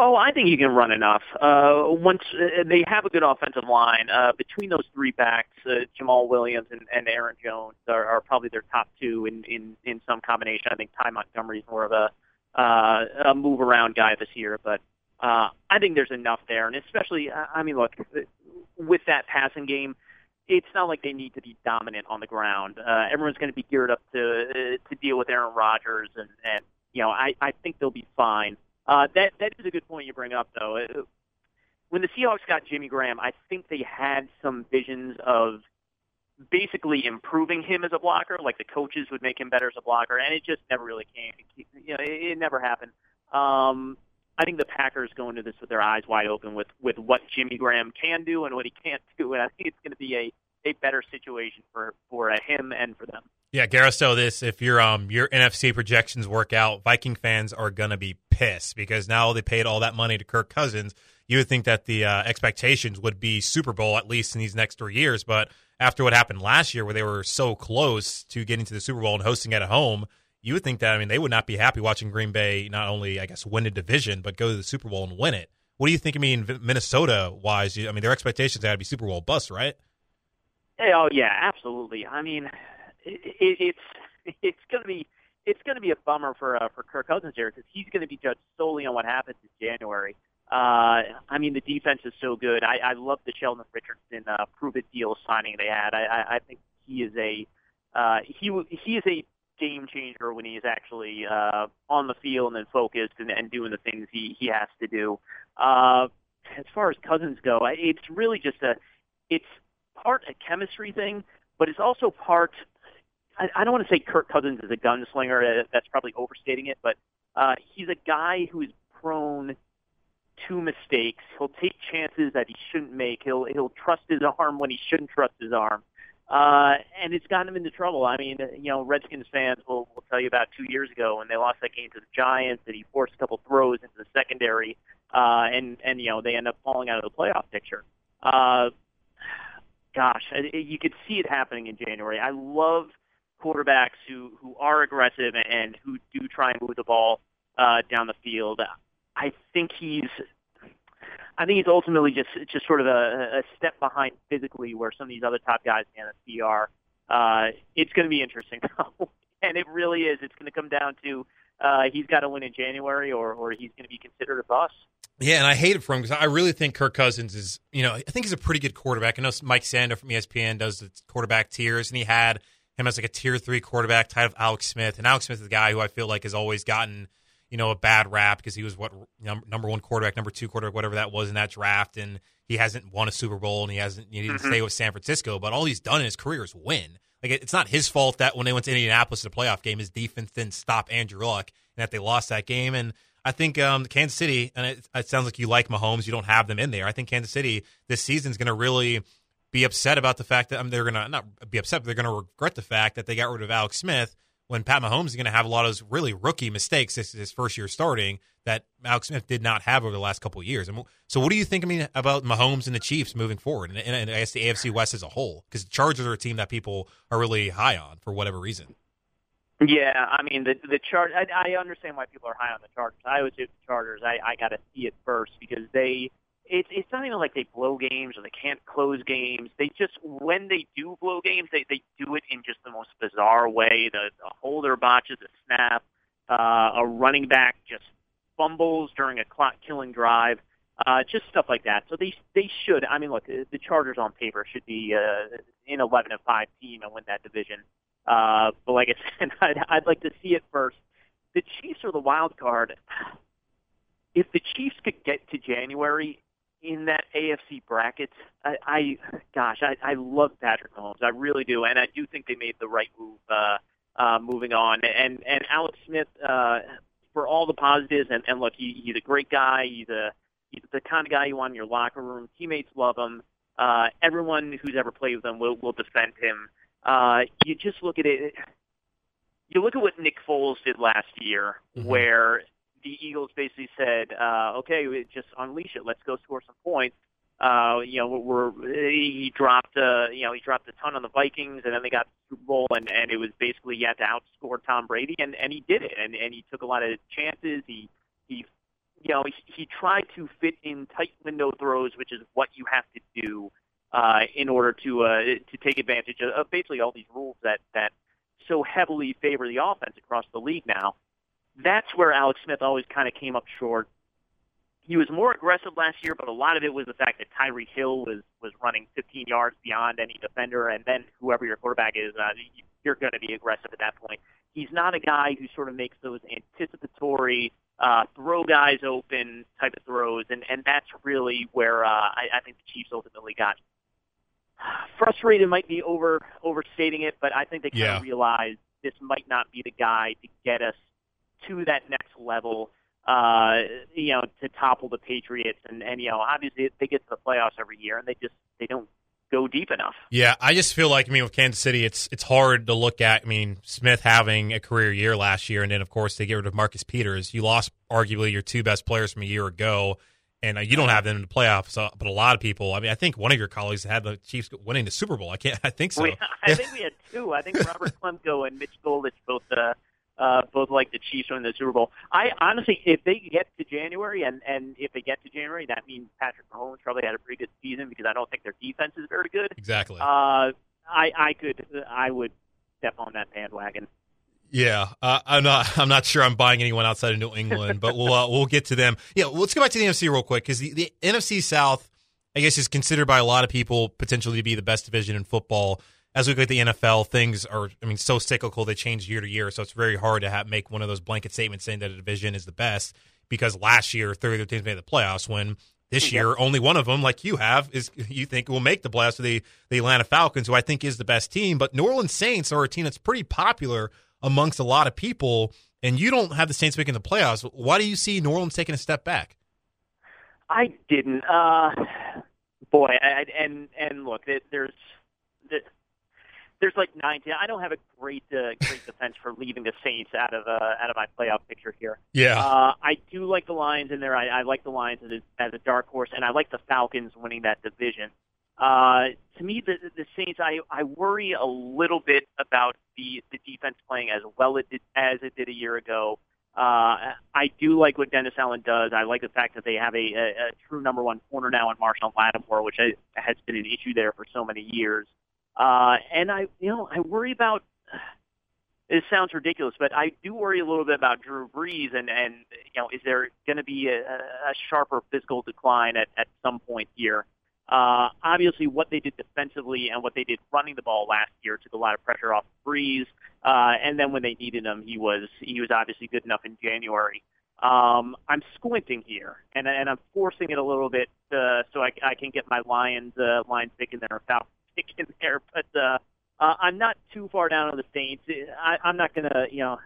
Oh, I think you can run enough. Uh, once uh, they have a good offensive line, uh, between those three backs, uh, Jamaal Williams and, and Aaron Jones are, are probably their top two in, in, in some combination. I think Ty Montgomery is more of a, uh, a move around guy this year, but uh, I think there's enough there. And especially, I mean, look, with that passing game, it's not like they need to be dominant on the ground. Uh, everyone's going to be geared up to uh, to deal with Aaron Rodgers, and and you know, I I think they'll be fine. Uh, that that is a good point you bring up, though. Uh, when the Seahawks got Jimmy Graham, I think they had some visions of basically improving him as a blocker, like the coaches would make him better as a blocker, and it just never really came. You know, it, it never happened. Um, I think the Packers go into this with their eyes wide open with with what Jimmy Graham can do and what he can't do, and I think it's going to be a a better situation for for him and for them. Yeah, Garristo, this if your um your NFC projections work out, Viking fans are gonna be pissed because now they paid all that money to Kirk Cousins. You would think that the uh, expectations would be Super Bowl at least in these next three years, but after what happened last year, where they were so close to getting to the Super Bowl and hosting at home, you would think that I mean they would not be happy watching Green Bay not only I guess win a division but go to the Super Bowl and win it. What do you think? I mean, Minnesota wise, I mean their expectations had to be Super Bowl bust, right? Oh yeah, absolutely. I mean, it, it, it's it's going to be it's going to be a bummer for uh, for Kirk Cousins here because he's going to be judged solely on what happens in January. Uh, I mean, the defense is so good. I, I love the Sheldon Richardson uh, prove it deal signing they had. I, I, I think he is a uh, he he is a game changer when he is actually uh, on the field and then focused and, and doing the things he he has to do. Uh, as far as Cousins go, it's really just a it's part a chemistry thing, but it's also part. I, I don't want to say Kirk Cousins is a gunslinger. Uh, that's probably overstating it, but uh, he's a guy who is prone to mistakes. He'll take chances that he shouldn't make. He'll he'll trust his arm when he shouldn't trust his arm. Uh, and it's gotten him into trouble. I mean, you know, Redskins fans will, will tell you about two years ago when they lost that game to the Giants that he forced a couple throws into the secondary, uh, and and you know they end up falling out of the playoff picture. Uh, gosh, you could see it happening in January. I love quarterbacks who who are aggressive and who do try and move the ball uh, down the field. I think he's I think he's ultimately just just sort of a, a step behind physically where some of these other top guys in the NFC are. Uh, it's going to be interesting, and it really is. It's going to come down to uh, he's got to win in January, or or he's going to be considered a bust. Yeah, and I hate it for him because I really think Kirk Cousins is, you know, I think he's a pretty good quarterback. I know Mike Sando from ESPN does the quarterback tiers, and he had him as like a tier three quarterback, tied with Alex Smith. And Alex Smith is the guy who I feel like has always gotten, you know, a bad rap because he was what number one quarterback, number two quarterback, whatever that was in that draft, and he hasn't won a Super Bowl and he hasn't, he didn't mm-hmm. stay with San Francisco. But all he's done in his career is win. Like it's not his fault that when they went to Indianapolis in the playoff game, his defense didn't stop Andrew Luck and that they lost that game. And I think um, Kansas City, and it, it, sounds like you like Mahomes, you don't have them in there. I think Kansas City this season is going to really be upset about the fact that I mean, they're going to not be upset, but they're going to regret the fact that they got rid of Alex Smith when Pat Mahomes is going to have a lot of those really rookie mistakes this is his first year starting that Alex Smith did not have over the last couple of years. And so, what do you think? I mean, about Mahomes and the Chiefs moving forward, and, and, and I guess the AFC West as a whole, because the Chargers are a team that people are really high on for whatever reason. Yeah, I mean the the chart. I, I understand why people are high on the Chargers. I would say the Chargers. I I got to see it first because they. It's it's not even like they blow games or they can't close games. They just when they do blow games, they they do it in just the most bizarre way. The, the holder botches a snap, uh, a running back just fumbles during a clock killing drive. Uh, just stuff like that. So they they should. I mean, look, the Chargers on paper should be uh, an 11 and five team and win that division. Uh, but like I said, I'd, I'd like to see it first. The Chiefs are the wild card. If the Chiefs could get to January in that AFC bracket, I, I gosh, I, I love Patrick Mahomes. I really do, and I do think they made the right move uh, uh, moving on. And and Alex Smith, uh, for all the positives, and, and look, he, he's a great guy. He's a he's the kind of guy you want in your locker room. Teammates love him. Uh, everyone who's ever played with him will will defend him. Uh, you just look at it. You look at what Nick Foles did last year, mm-hmm. where the Eagles basically said, uh, "Okay, just unleash it. Let's go score some points." Uh, you know, we're he dropped, uh, you know, he dropped a ton on the Vikings, and then they got the Super Bowl, and and it was basically you had to outscore Tom Brady, and and he did it, and and he took a lot of chances. He he you know, he, he tried to fit in tight window throws, which is what you have to do uh, in order to uh, to take advantage of basically all these rules that that so heavily favor the offense across the league now. That's where Alex Smith always kind of came up short. He was more aggressive last year, but a lot of it was the fact that Tyreek Hill was was running 15 yards beyond any defender, and then whoever your quarterback is, uh, you're going to be aggressive at that point. He's not a guy who sort of makes those anticipatory uh, throw guys open type of throws, and and that's really where uh, I, I think the Chiefs ultimately got frustrated. Might be over overstating it, but I think they kind Yeah. of realized this might not be the guy to get us to that next level. Uh, you know, to topple the Patriots, and and you know, obviously they get to the playoffs every year, and they just they don't go deep enough. Yeah, I just feel like I mean with Kansas City, it's it's hard to look at. I mean Smith having a career year last year, and then of course they get rid of Marcus Peters. You lost arguably your two best players from a year ago, and uh, you don't have them in the playoffs. Uh, but a lot of people, I mean, I think one of your colleagues had the Chiefs winning the Super Bowl. I can't, I think so. We, I think we had two. I think Robert Klemko and Mitch Goldich both uh, uh, both like the Chiefs win the Super Bowl. I honestly, if they get to January, and and if they get to January, that means Patrick Mahomes probably had a pretty good season because I don't think their defense is very good. Exactly. Uh, I I could I would step on that bandwagon. Yeah, uh, I'm not. I'm not sure. I'm buying anyone outside of New England, but we'll uh, we'll get to them. Yeah, let's go back to the NFC real quick because the, the NFC South, I guess, is considered by a lot of people potentially to be the best division in football. As we look at the NFL, things are, I mean, so cyclical. They change year to year, so it's very hard to have, make one of those blanket statements saying that a division is the best. Because last year, 30 teams made the playoffs. When this year, only one of them, like you have, is you think will make the playoffs. The the Atlanta Falcons, who I think is the best team, but New Orleans Saints are a team that's pretty popular amongst a lot of people, and you don't have the Saints making the playoffs. Why do you see New Orleans taking a step back? I didn't. Uh, boy, I, and and look, there's the, there's like nine. I don't have a great uh, great defense for leaving the Saints out of uh, out of my playoff picture here. Yeah, Uh, I do like the Lions in there. I, I like the Lions as a, as a dark horse, and I like the Falcons winning that division. Uh, to me, the, the Saints, I, I worry a little bit about the, the defense playing as well it did, as it did a year ago. Uh, I do like what Dennis Allen does. I like the fact that they have a, a, a true number one corner now in Marshon Lattimore, which I, has been an issue there for so many years. Uh, and I, you know, I worry about. It sounds ridiculous, but I do worry a little bit about Drew Brees, and and you know, is there going to be a, a sharper physical decline at at some point here? Uh, obviously, what they did defensively and what they did running the ball last year took a lot of pressure off Brees. Uh, and then when they needed him, he was he was obviously good enough in January. Um, I'm squinting here, and and I'm forcing it a little bit uh, so I, I can get my Lions uh, Lions pick in there, Falcons in there. But uh, uh, I'm not too far down on the Saints. I, I'm not gonna, you know,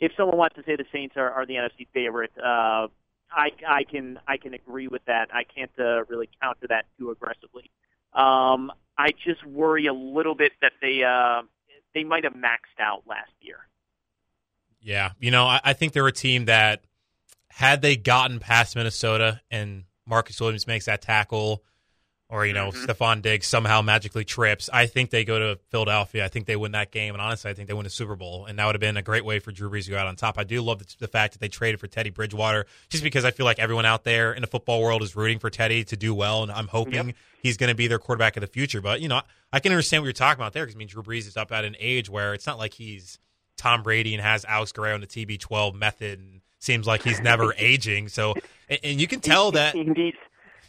if someone wants to say the Saints are, are the NFC favorite, uh, I, I can I can agree with that. I can't uh, really counter that too aggressively. Um, I just worry a little bit that they uh, they might have maxed out last year. yeah. You know, I, I think they're a team that had they gotten past Minnesota and Marcus Williams makes that tackle, or you know, Mhm. Stefon Diggs somehow magically trips, I think they go to Philadelphia. I think they win that game, and honestly, I think they win the Super Bowl, and that would have been a great way for Drew Brees to go out on top. I do love the, the fact that they traded for Teddy Bridgewater, just because I feel like everyone out there in the football world is rooting for Teddy to do well, and I'm hoping Yep. he's going to be their quarterback of the future. But you know, I can understand what you're talking about there, because I mean, Drew Brees is up at an age where it's not like he's Tom Brady and has Alex Guerrero in the TB12 method, and seems like he's never aging. So, and, and you can tell that he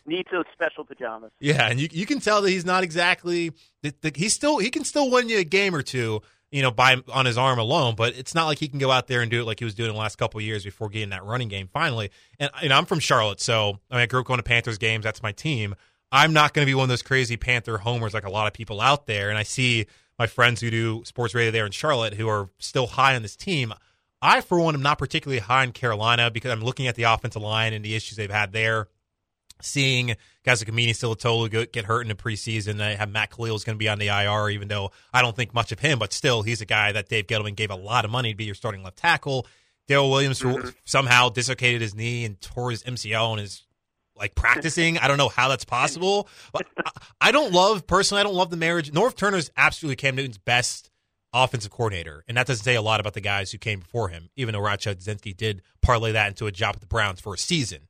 needs those special pajamas. yeah, and you you can tell that he's not exactly that that he's still he can still win you a game or two, you know, by on his arm alone. But it's not like he can go out there and do it like he was doing the last couple years before getting that running game finally. And I'm from Charlotte, so I, mean, I grew up going to Panthers games. That's my team. I'm not going to be one of those crazy Panther homers like a lot of people out there. And I see my friends who do sports radio there in Charlotte who are still high on this team. I, for one, am not particularly high in Carolina because I'm looking at the offensive line and the issues they've had there seeing guys like Amini Silatolu get hurt in the preseason. They have Matt Kalil is going to be on the IR, even though I don't think much of him, but still, he's a guy that Dave Gettleman gave a lot of money to be your starting left tackle. Daryl Williams who mm-hmm. somehow dislocated his knee and tore his MCL and is like practicing. I don't know how that's possible. But I- don't love personally. I don't love the marriage. Norv Turner's absolutely Cam Newton's best offensive coordinator, and that doesn't say a lot about the guys who came before him. Even though Rob Chudzinski did parlay that into a job at the Browns for a season,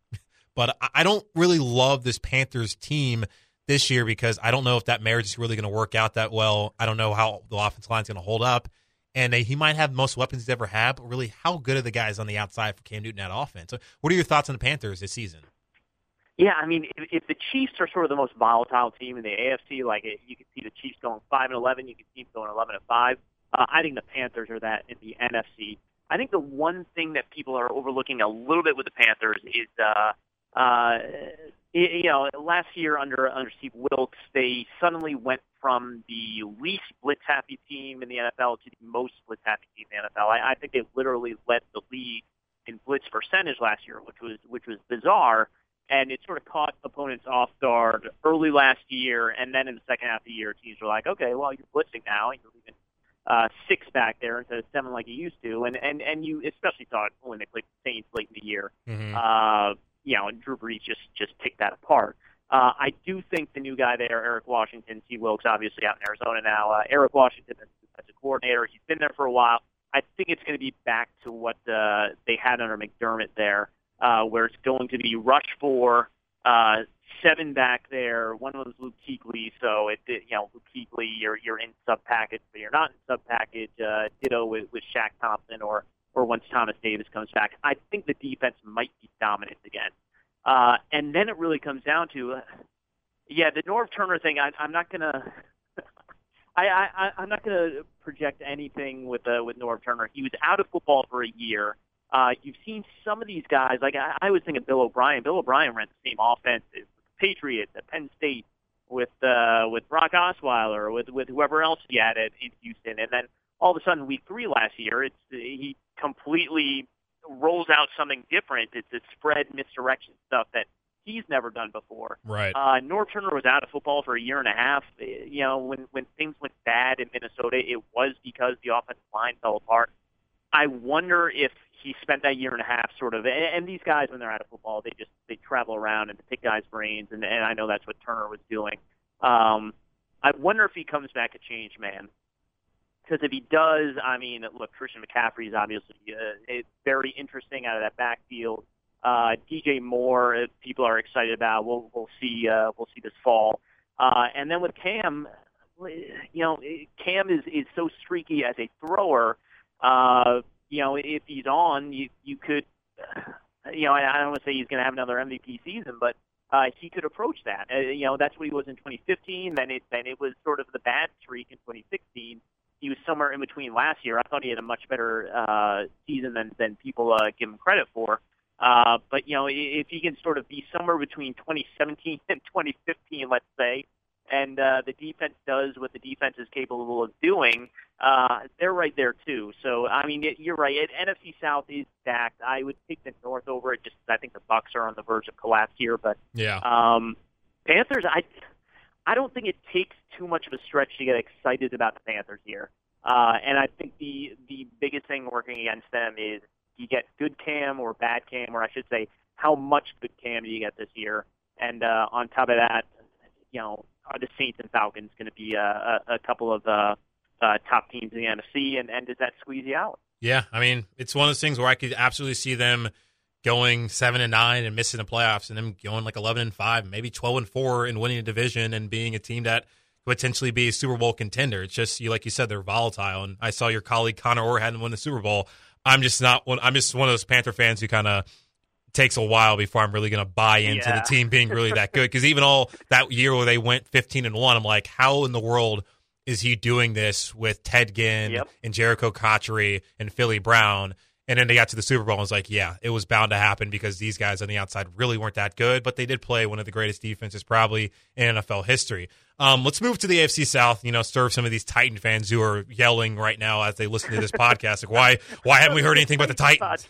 but I don't really love this Panthers team this year because I don't know if that marriage is really going to work out that well. I don't know how the offensive line is going to hold up. And he might have most weapons he's ever had, but really, how good are the guys on the outside for Cam Newton at offense? So what are your thoughts on the Panthers this season? Yeah, I mean, if, if the Chiefs are sort of the most volatile team in the AFC, like it, you can see the Chiefs going five and eleven, you can see them going eleven and five. Uh, I think the Panthers are that in the NFC. I think the one thing that people are overlooking a little bit with the Panthers is uh, uh, you know, last year under under Steve Wilks, they suddenly went from the least blitz happy team in the NFL to the most blitz happy team in the NFL. I, I think they literally led the league in blitz percentage last year, which was which was bizarre, and it sort of caught opponents off guard early last year, and then in the second half of the year, teams were like, okay, well you're blitzing now, and you're leaving uh, six back there instead of seven like you used to, and and and you especially saw it when they played the Saints late in the year. Mm-hmm. Uh, you know, and Drew Brees just just picked that apart. Uh, I do think the new guy there, Eric Washington, T. Wilks, obviously out in Arizona now. Uh, Eric Washington as a coordinator, he's been there for a while. I think it's going to be back to what uh, they had under McDermott there, uh, where it's going to be rush four, uh, seven back there. One of them's Luke Kuechly, so it, it you know Luke Kuechly, you're you're in sub package, but you're not in sub package. Uh, ditto with, with Shaq Thompson or or once Thomas Davis comes back. I think the defense might be dominant again. Uh, and then it really comes down to, uh, yeah, the Norv Turner thing. I, I'm not gonna, I, I, I'm not gonna project anything with uh, with Norv Turner. He was out of football for a year. Uh, you've seen some of these guys, like I, I was thinking Bill O'Brien. Bill O'Brien ran the same offense as the Patriots at Penn State with uh, with Brock Osweiler, with with whoever else he had at, in Houston, and then all of a sudden, week three last year, it's he completely rolls out something different. It's it's spread misdirection stuff that he's never done before. Right. Uh, Norv Turner was out of football for a year and a half. You know, when when things went bad in Minnesota, it was because the offensive line fell apart. I wonder if he spent that year and a half sort of. And these guys, when they're out of football, they just they travel around and pick guys' brains, and, and I know that's what Turner was doing. Um, I wonder if he comes back a changed man because if he does, I mean, look, Christian McCaffrey is obviously uh, very interesting out of that backfield. Uh, DJ Moore, people are excited about. We'll we'll see uh, we'll see this fall. Uh, and then with Cam, you know, Cam is is so streaky as a thrower. Uh, you know, if he's on, you you could, you know, I, I don't want to say he's going to have another MVP season, but uh, he could approach that. Uh, you know, that's what he was in 2015. Then it then it was sort of the bad streak in 2016 he was somewhere in between last year. I thought he had a much better uh, season than than people uh, give him credit for. Uh, but you know, if he can sort of be somewhere between 2017 and 2015, let's say, and uh, the defense does what the defense is capable of doing, uh, they're right there too. So I mean, it, you're right. It, NFC South is stacked. I would take the North over it. Just I think the Bucks are on the verge of collapse here. But yeah, um, Panthers. I I don't think it takes too much of a stretch to get excited about the Panthers here. Uh, and I think the the biggest thing working against them is you get good cam or bad cam, or I should say, how much good cam do you get this year? And uh, on top of that, you know, are the Saints and Falcons going to be a, a, a couple of uh, uh, top teams in the NFC, and, and does that squeeze you out? Yeah, I mean, it's one of those things where I could absolutely see them going seven and nine and missing the playoffs, and then going like eleven and five, maybe twelve and four, and winning a division and being a team that could potentially be a Super Bowl contender. It's just you, like you said, they're volatile. And I saw your colleague Connor Orr hadn't won the Super Bowl. I'm just not one. I'm just one of those Panther fans who kind of takes a while before I'm really going to buy into yeah. the team being really that good. Because even all that year where they went 15 and one, I'm like, how in the world is he doing this with Ted Ginn yep. and Jerricho Cotchery and Philly Brown? And then they got to the Super Bowl and was like, yeah, it was bound to happen because these guys on the outside really weren't that good, but they did play one of the greatest defenses probably in NFL history. Um, let's move to the AFC South. You know, serve some of these Titan fans who are yelling right now as they listen to this podcast. Like, why, why haven't we heard anything about the Titans?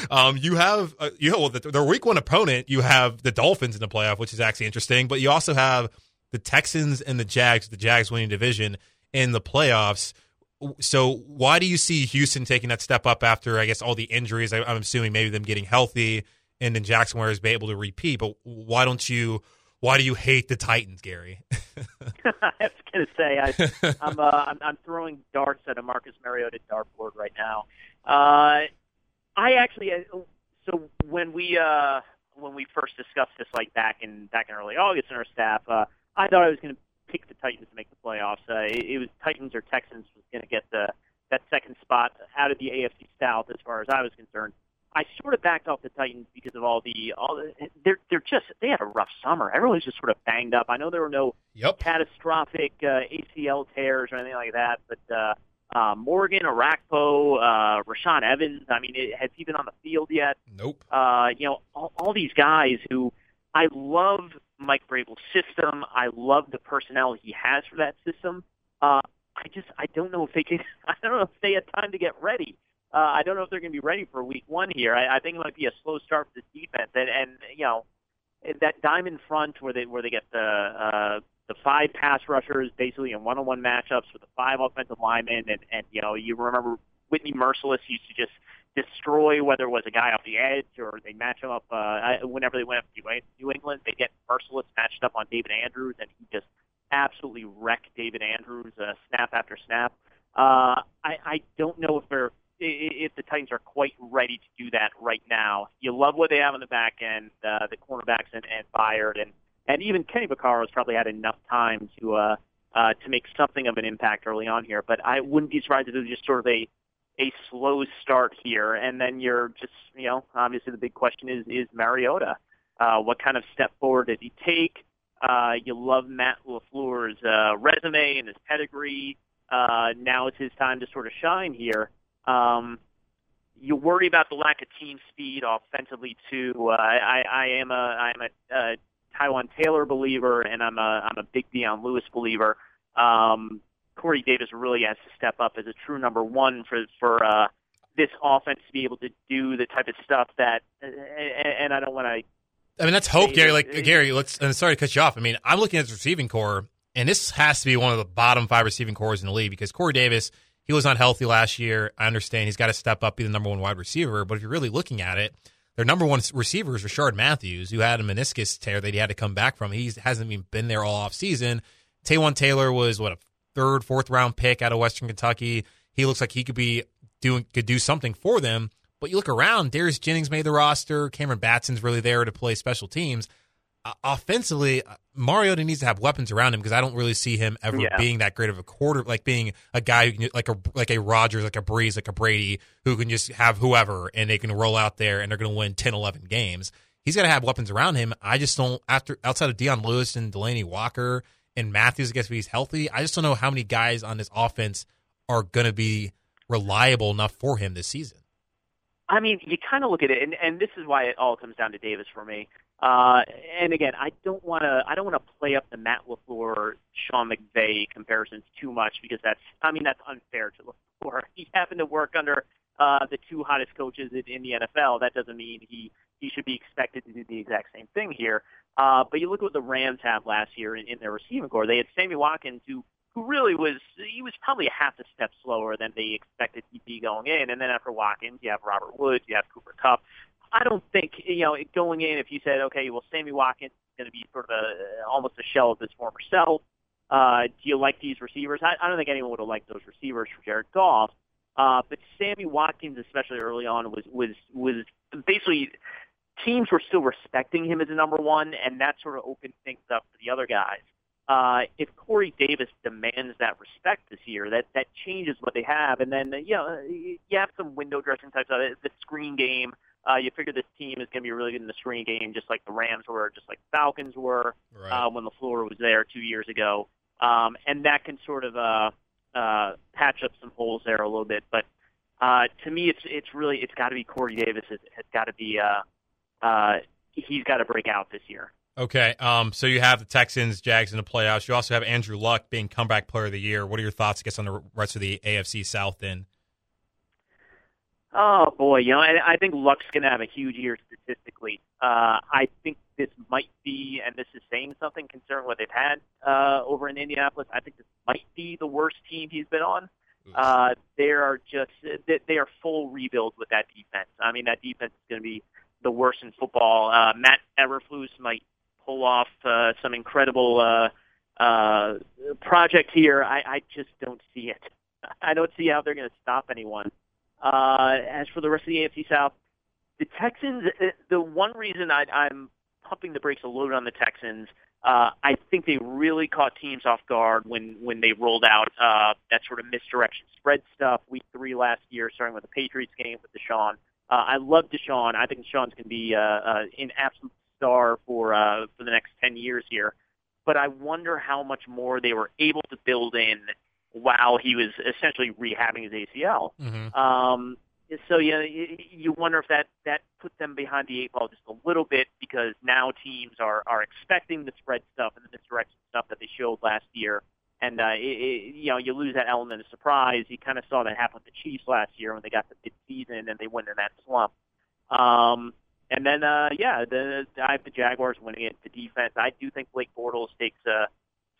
um, you have, uh, you know, well, the, their week one opponent. You have the Dolphins in the playoff, which is actually interesting. But you also have the Texans and the Jags. The Jags winning division in the playoffs. So why do you see Houston taking that step up after I guess all the injuries? I, am assuming maybe them getting healthy, and then Jacksonville is be able to repeat. But why don't you? Why do you hate the Titans, Gary? that's going to say I, I'm, uh, I'm I'm throwing darts at a Marcus Mariota dartboard right now. Uh, I actually uh, so when we uh, when we first discussed this like back in back in early August in our staff, uh, I thought I was going to pick the Titans to make the playoffs. Uh, it, it was Titans or Texans was going to get the that second spot out of the AFC South as far as I was concerned. I sort of backed off the Titans because of all the all the, they're they're just they had a rough summer. Everyone's just sort of banged up. I know there were no Yep. catastrophic uh, ACL tears or anything like that, but uh, uh, Morgan, Orakpo, uh, Rashaan Evans. I mean, it, has he been on the field yet? Nope. Uh, you know, all, all these guys who I love Mike Vrabel's system. I love the personnel he has for that system. Uh, I just I don't know if they can. I don't know if they had time to get ready. Uh, I don't know if they're going to be ready for week one here. I, I think it might be a slow start for this defense, and and you know that diamond front where they where they get the uh, the five pass rushers basically in one on one matchups with the five offensive linemen, and and you know you remember Whitney Mercilus used to just destroy whether it was a guy off the edge or they match him up uh, whenever they went up to New England. They get Mercilus matched up on David Andrews, and he just absolutely wrecked David Andrews uh, snap after snap. Uh, I, I don't know if they're if the Titans are quite ready to do that right now. You love what they have on the back end, uh, the cornerbacks and, and Byard, and and even Kenny Vaccaro has probably had enough time to uh, uh, to make something of an impact early on here. But I wouldn't be surprised if it was just sort of a a slow start here, and then you're just you know obviously the big question is is Mariota. Uh, what kind of step forward did he take? Uh, you love Matt LaFleur's uh, resume and his pedigree. Uh, now it's his time to sort of shine here. Um, you worry about the lack of team speed offensively too. Uh, I, I am a I am a uh, Taywan Taylor believer, and I'm a I'm a big Dion Lewis believer. Um, Corey Davis really has to step up as a true number one for for uh, this offense to be able to do the type of stuff that. And, and I don't want to I mean, that's hope, Gary. Like. Gary, let's. And sorry to cut you off. I mean, I'm looking at the receiving corps, and this has to be one of the bottom five receiving corps in the league because Corey Davis, he was not healthy last year. I understand he's got to step up, be the number one wide receiver. But if you're really looking at it, their number one receiver is Rishard Matthews, who had a meniscus tear that he had to come back from. He hasn't even been there all off season. Taywan Taylor was what a third, fourth round pick out of Western Kentucky. He looks like he could be doing could do something for them. But you look around, Darius Jennings made the roster. Cameron Batson's really there to play special teams. Uh, offensively, uh, Mariota needs to have weapons around him because I don't really see him ever Yeah. being that great of a quarter, like being a guy who can, like a like a Rodgers, like a Brees, like a Brady, who can just have whoever and they can roll out there and they're going to win 10, 11 games. He's got to have weapons around him. I just don't after outside of Dion Lewis and Delanie Walker and Matthews, I guess if he's healthy, I just don't know how many guys on this offense are going to be reliable enough for him this season. I mean, you kind of look at it, and, and this is why it all comes down to Davis for me. Uh, and again, I don't want to, I don't want to play up the Matt Lafleur, Sean McVay comparisons too much because that's, I mean, that's unfair to Lafleur. He happened to work under uh, the two hottest coaches in, in the NFL. That doesn't mean he he should be expected to do the exact same thing here. Uh, but you look at what the Rams have last year in, in their receiving corps. They had Sammy Watkins, who who really was he was probably a half a step slower than they expected he'd be going in. And then after Watkins, you have Robert Woods, you have Cooper Kupp. I don't think you know going in if you said okay, well Sammy Watkins is going to be sort of a almost a shell of his former self. Uh, do you like these receivers? I, I don't think anyone would have liked those receivers for Jared Goff. Uh, but Sammy Watkins, especially early on, was was was basically teams were still respecting him as a number one, and that sort of opened things up for the other guys. Uh, if Corey Davis demands that respect this year, that that changes what they have. And then you know you have some window dressing types of it. The screen game. Uh, you figure this team is going to be really good in the screen game, just like the Rams were, just like the Falcons were uh, when LaFleur was there two years ago. Um, and that can sort of uh, uh, patch up some holes there a little bit. But uh, to me, it's it's really it's got to be Corey Davis. It's, it's got to be uh, uh, he's got to break out this year. Okay, um, so you have the Texans, Jags in the playoffs. You also have Andrew Luck being comeback player of the year. What are your thoughts, I guess, on the rest of the AFC South? Then, Oh boy, you know, I, I think Luck's going to have a huge year statistically. Uh, I think this might be, and this is saying something concerning what they've had uh, over in Indianapolis. I think this might be the worst team he's been on. Uh, they are just they, they are full rebuild with that defense. I mean, that defense is going to be the worst in football. Uh, Matt Eberflus might pull off uh, some incredible uh, uh, project here. I, I just don't see it. I don't see how they're going to stop anyone. Uh, as for the rest of the AFC South, the Texans. uh, The one reason I, I'm pumping the brakes a little bit on the Texans, uh, I think they really caught teams off guard when when they rolled out uh, that sort of misdirection spread stuff week three last year, starting with the Patriots game with Deshaun. Uh, I love Deshaun. I think Deshaun's going to be uh, uh, an absolute star for uh, for the next ten years here. But I wonder how much more they were able to build in while he was essentially rehabbing his ACL. Mm-hmm. Um, so yeah, you, you wonder if that that put them behind the eight ball just a little bit because now teams are are expecting the spread stuff and the misdirection stuff that they showed last year, and uh, it, it, you know you lose that element of surprise. You kind of saw that happen with the Chiefs last year when they got the mid-season and they went in that slump. Um, and then uh, yeah, the I have the Jaguars winning it. The defense, I do think Blake Bortles takes a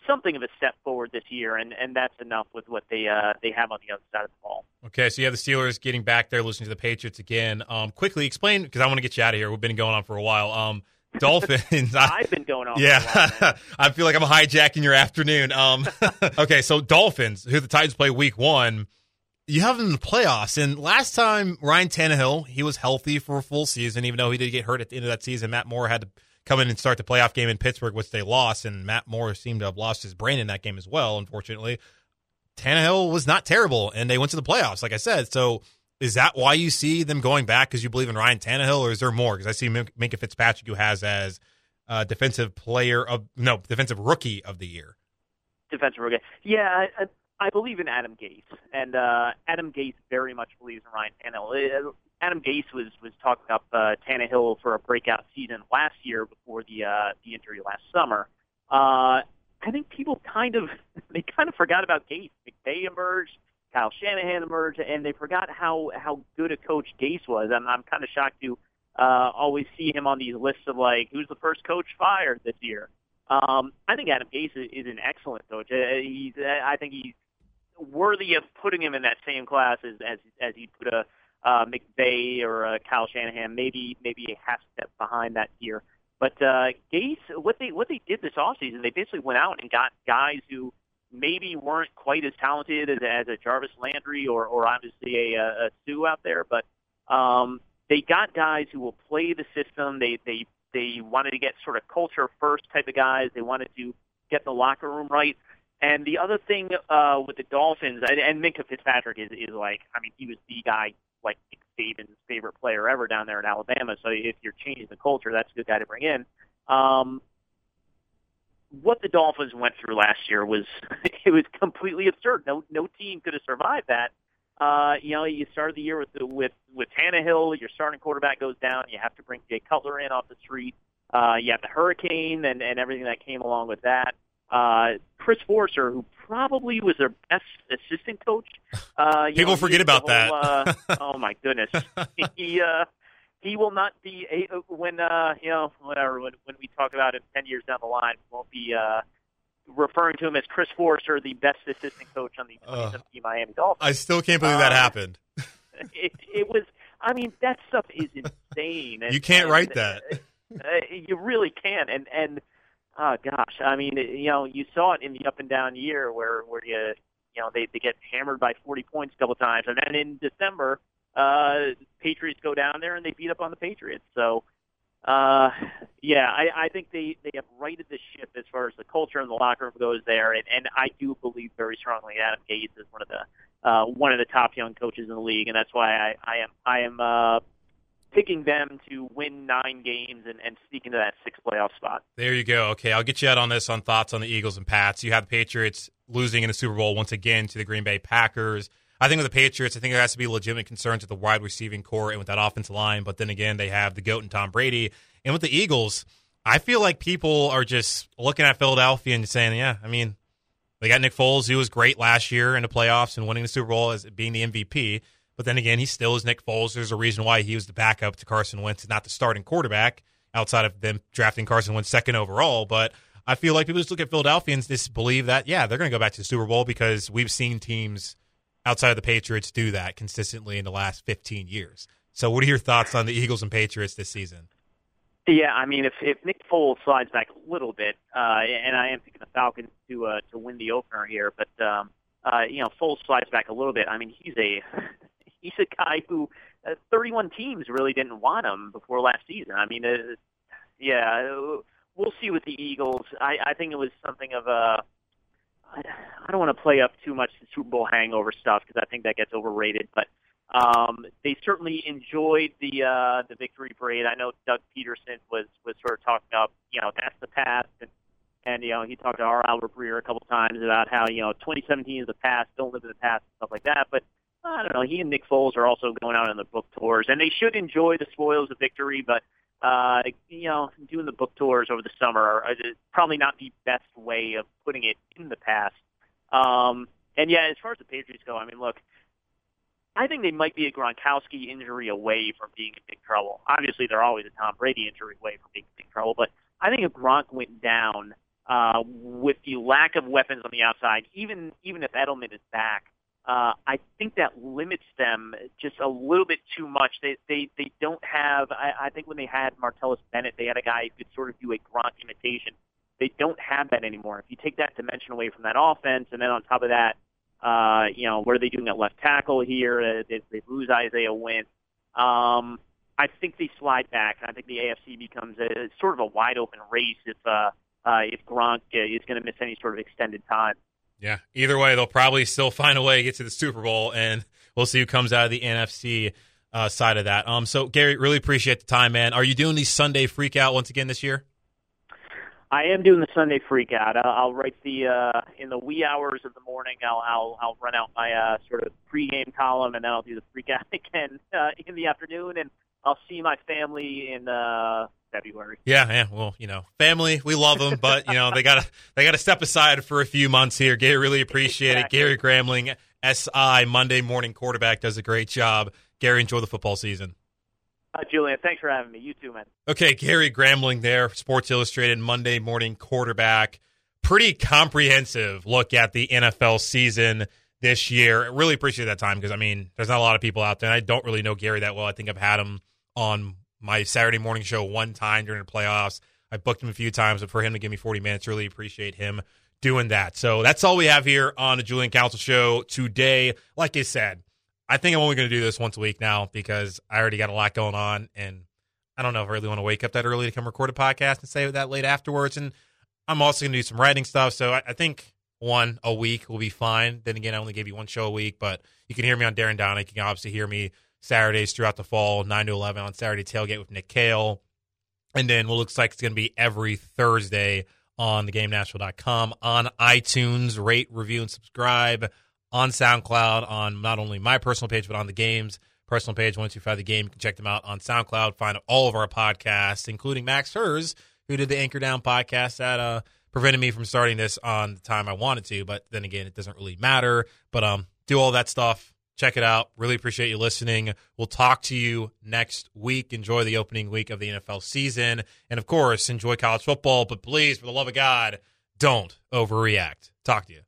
something of a step forward this year, and, and that's enough with what they uh, they have on the other side of the ball. Okay, so you have the Steelers getting back there, listening to the Patriots again. Um, quickly explain because I want to get you out of here. We've been going on for a while. Um, Dolphins. I, I've been going on. yeah, while. I feel like I'm hijacking your afternoon. Um, okay, so Dolphins, who the Titans play Week One, you have them in the playoffs. And last time Ryan Tannehill, he was healthy for a full season, even though he did get hurt at the end of that season. Matt Moore had to come in and start the playoff game in Pittsburgh, which they lost, and Matt Moore seemed to have lost his brain in that game as well. Unfortunately, Tannehill was not terrible, and they went to the playoffs, like I said. So, is that why you see them going back because you believe in Ryan Tannehill, or is there more? Because I see Min- Minkah Fitzpatrick, who has as uh, defensive player of no defensive rookie of the year. defensive rookie. Yeah, I, I believe in Adam Gase, and uh, Adam Gase very much believes in Ryan Tannehill. Adam Gase was was talking up uh, Tannehill for a breakout season last year before the uh, the injury last summer. Uh, I think people kind of they kind of forgot about Gase. McVay emerged, Kyle Shanahan emerged, and they forgot how how good a coach Gase was. I'm I'm kind of shocked to uh, always see him on these lists of like who's the first coach fired this year. Um, I think Adam Gase is, is an excellent coach. Uh, he's I think he's worthy of putting him in that same class as as, as he put a uh, McVay or uh, Kyle Shanahan, maybe maybe a half step behind that tier. But uh, Gase, what they what they did this offseason, they basically went out and got guys who maybe weren't quite as talented as, as a Jarvis Landry or or obviously a, a Suh out there, but um, they got guys who will play the system. They they they wanted to get sort of culture first type of guys. They wanted to get the locker room right. And the other thing uh, with the Dolphins, and, and Minkah Fitzpatrick is, is like, I mean, he was the guy, like Saban's favorite player ever down there in Alabama. So if you're changing the culture, that's a good guy to bring in. Um, what the Dolphins went through last year was it was completely absurd. No no team could have survived that. Uh, you know, you started the year with the, with with Tannehill. Your starting quarterback goes down. You have to bring Jay Cutler in off the street. Uh, you have the hurricane and and everything that came along with that. Uh, Chris Foerster, who probably was their best assistant coach. Uh, you People know, forget about whole, that. uh, oh my goodness, he uh, he will not be a, when uh, you know whatever when when we talk about him ten years down the line, we won't be uh, referring to him as Chris Foerster, the best assistant coach on the 2017 Miami Dolphins. I still can't believe that Uh, happened. It, it was. I mean, that stuff is insane. And, You can't and, write that. uh, you really can't. And and oh gosh, I mean, you know, you saw it in the up and down year where where you you know they they get hammered by 40 points a couple times, and then in December, uh, Patriots go down there and they beat up on the Patriots. So. Uh, yeah, I, I think they, they have righted the ship as far as the culture and the locker room goes there, and, and I do believe very strongly Adam Gase is one of the uh, one of the top young coaches in the league, and that's why I, I am I am uh, picking them to win nine games and, and sneak into that sixth playoff spot. There you go. Okay, I'll get you out on this on thoughts on the Eagles and Pats. You have the Patriots losing in the Super Bowl once again to the Green Bay Packers. I think with the Patriots, I think there has to be legitimate concerns with the wide receiving corps and with that offensive line. But then again, they have the GOAT and Tom Brady. And with the Eagles, I feel like people are just looking at Philadelphia and saying, yeah, I mean, they got Nick Foles, who was great last year in the playoffs and winning the Super Bowl as being the MVP. But then again, he still is Nick Foles. There's a reason why he was the backup to Carson Wentz not the starting quarterback outside of them drafting Carson Wentz second overall. But I feel like people just look at Philadelphians just believe that, yeah, they're going to go back to the Super Bowl because we've seen teams outside of the Patriots do that consistently in the last 15 years. So, what are your thoughts on the Eagles and Patriots this season? Yeah, I mean, if if Nick Foles slides back a little bit, uh, and I am picking the Falcons to uh, to win the opener here, but um, uh, you know, Foles slides back a little bit. I mean, he's a he's a guy who uh, 31 teams really didn't want him before last season. I mean, uh, yeah, we'll see with the Eagles. I, I think it was something of a. I, don't want to play up too much the Super Bowl hangover stuff because I think that gets overrated, but um, they certainly enjoyed the uh, the victory parade. I know Doug Pederson was was sort of talking up, you know, that's the past, and and you know he talked to our Albert Breer a couple times about how you know 2017 is the past, don't live in the past, and stuff like that. But I don't know. He and Nick Foles are also going out on the book tours, and they should enjoy the spoils of victory. But uh, you know, doing the book tours over the summer are probably not the best way of putting it in the past. Um, and yeah, as far as the Patriots go, I mean, look, I think they might be a Gronkowski injury away from being in big trouble. Obviously, they're always a Tom Brady injury away from being in big trouble, but I think if Gronk went down uh, with the lack of weapons on the outside, even even if Edelman is back, uh, I think that limits them just a little bit too much. They they they don't have. I, I think when they had Martellus Bennett, they had a guy who could sort of do a Gronk imitation. They don't have that anymore. If you take that dimension away from that offense, and then on top of that, uh, you know, what are they doing at left tackle here? Uh, they, they lose Isaiah Wynn. Um, I think they slide back. I think the AFC becomes a sort of a wide open race if uh, uh, if Gronk uh, is going to miss any sort of extended time. Yeah. Either way, they'll probably still find a way to get to the Super Bowl, and we'll see who comes out of the NFC uh, side of that. Um. So Gary, really appreciate the time, man. Are you doing the Sunday Freak Out once again this year? I am doing the Sunday Freak Out. I'll, write the uh, in the wee hours of the morning. I'll I'll, I'll run out my uh, sort of pregame column, and then I'll do the Freak Out again uh, in the afternoon, and I'll see my family in uh, February. Yeah, yeah. Well, you know, family, we love them, but you know, they gotta they gotta step aside for a few months here. Gary, really appreciate exactly. it. Gary Gramling, SI Monday morning quarterback, does a great job. Gary, enjoy the football season. Uh, Julian, thanks for having me. You too, man. Okay, Gary Gramling there, Sports Illustrated Monday morning quarterback. Pretty comprehensive look at the NFL season this year. Really appreciate that time because I mean, there's not a lot of people out there. And I don't really know Gary that well. I think I've had him on my Saturday morning show one time during the playoffs. I booked him a few times, but for him to give me 40 minutes, really appreciate him doing that. So that's all we have here on the Julian Council Show today. Like I said, I think I'm only going to do this once a week now because I already got a lot going on, and I don't know if I really want to wake up that early to come record a podcast and say that late afterwards. And I'm also going to do some writing stuff, so I, I think one a week will be fine. Then again, I only gave you one show a week, but you can hear me on Darren Down. You can obviously hear me Saturdays throughout the fall, 9 to 11 on Saturday Tailgate with Nick Kale. And then what looks like it's going to be every Thursday on theGameNashville.com, on iTunes, rate, review, and subscribe, on SoundCloud, on not only my personal page, but on the game's personal page, 125 The Game. You can check them out on SoundCloud, find all of our podcasts, including Max Hers, who did the Anchor Down podcast that uh, prevented me from starting this on the time I wanted to. But then again, it doesn't really matter. But um, do all that stuff Check it out. Really appreciate you listening. We'll talk to you next week. Enjoy the opening week of the NFL season. And of course, enjoy college football. But please, for the love of God, don't overreact. Talk to you.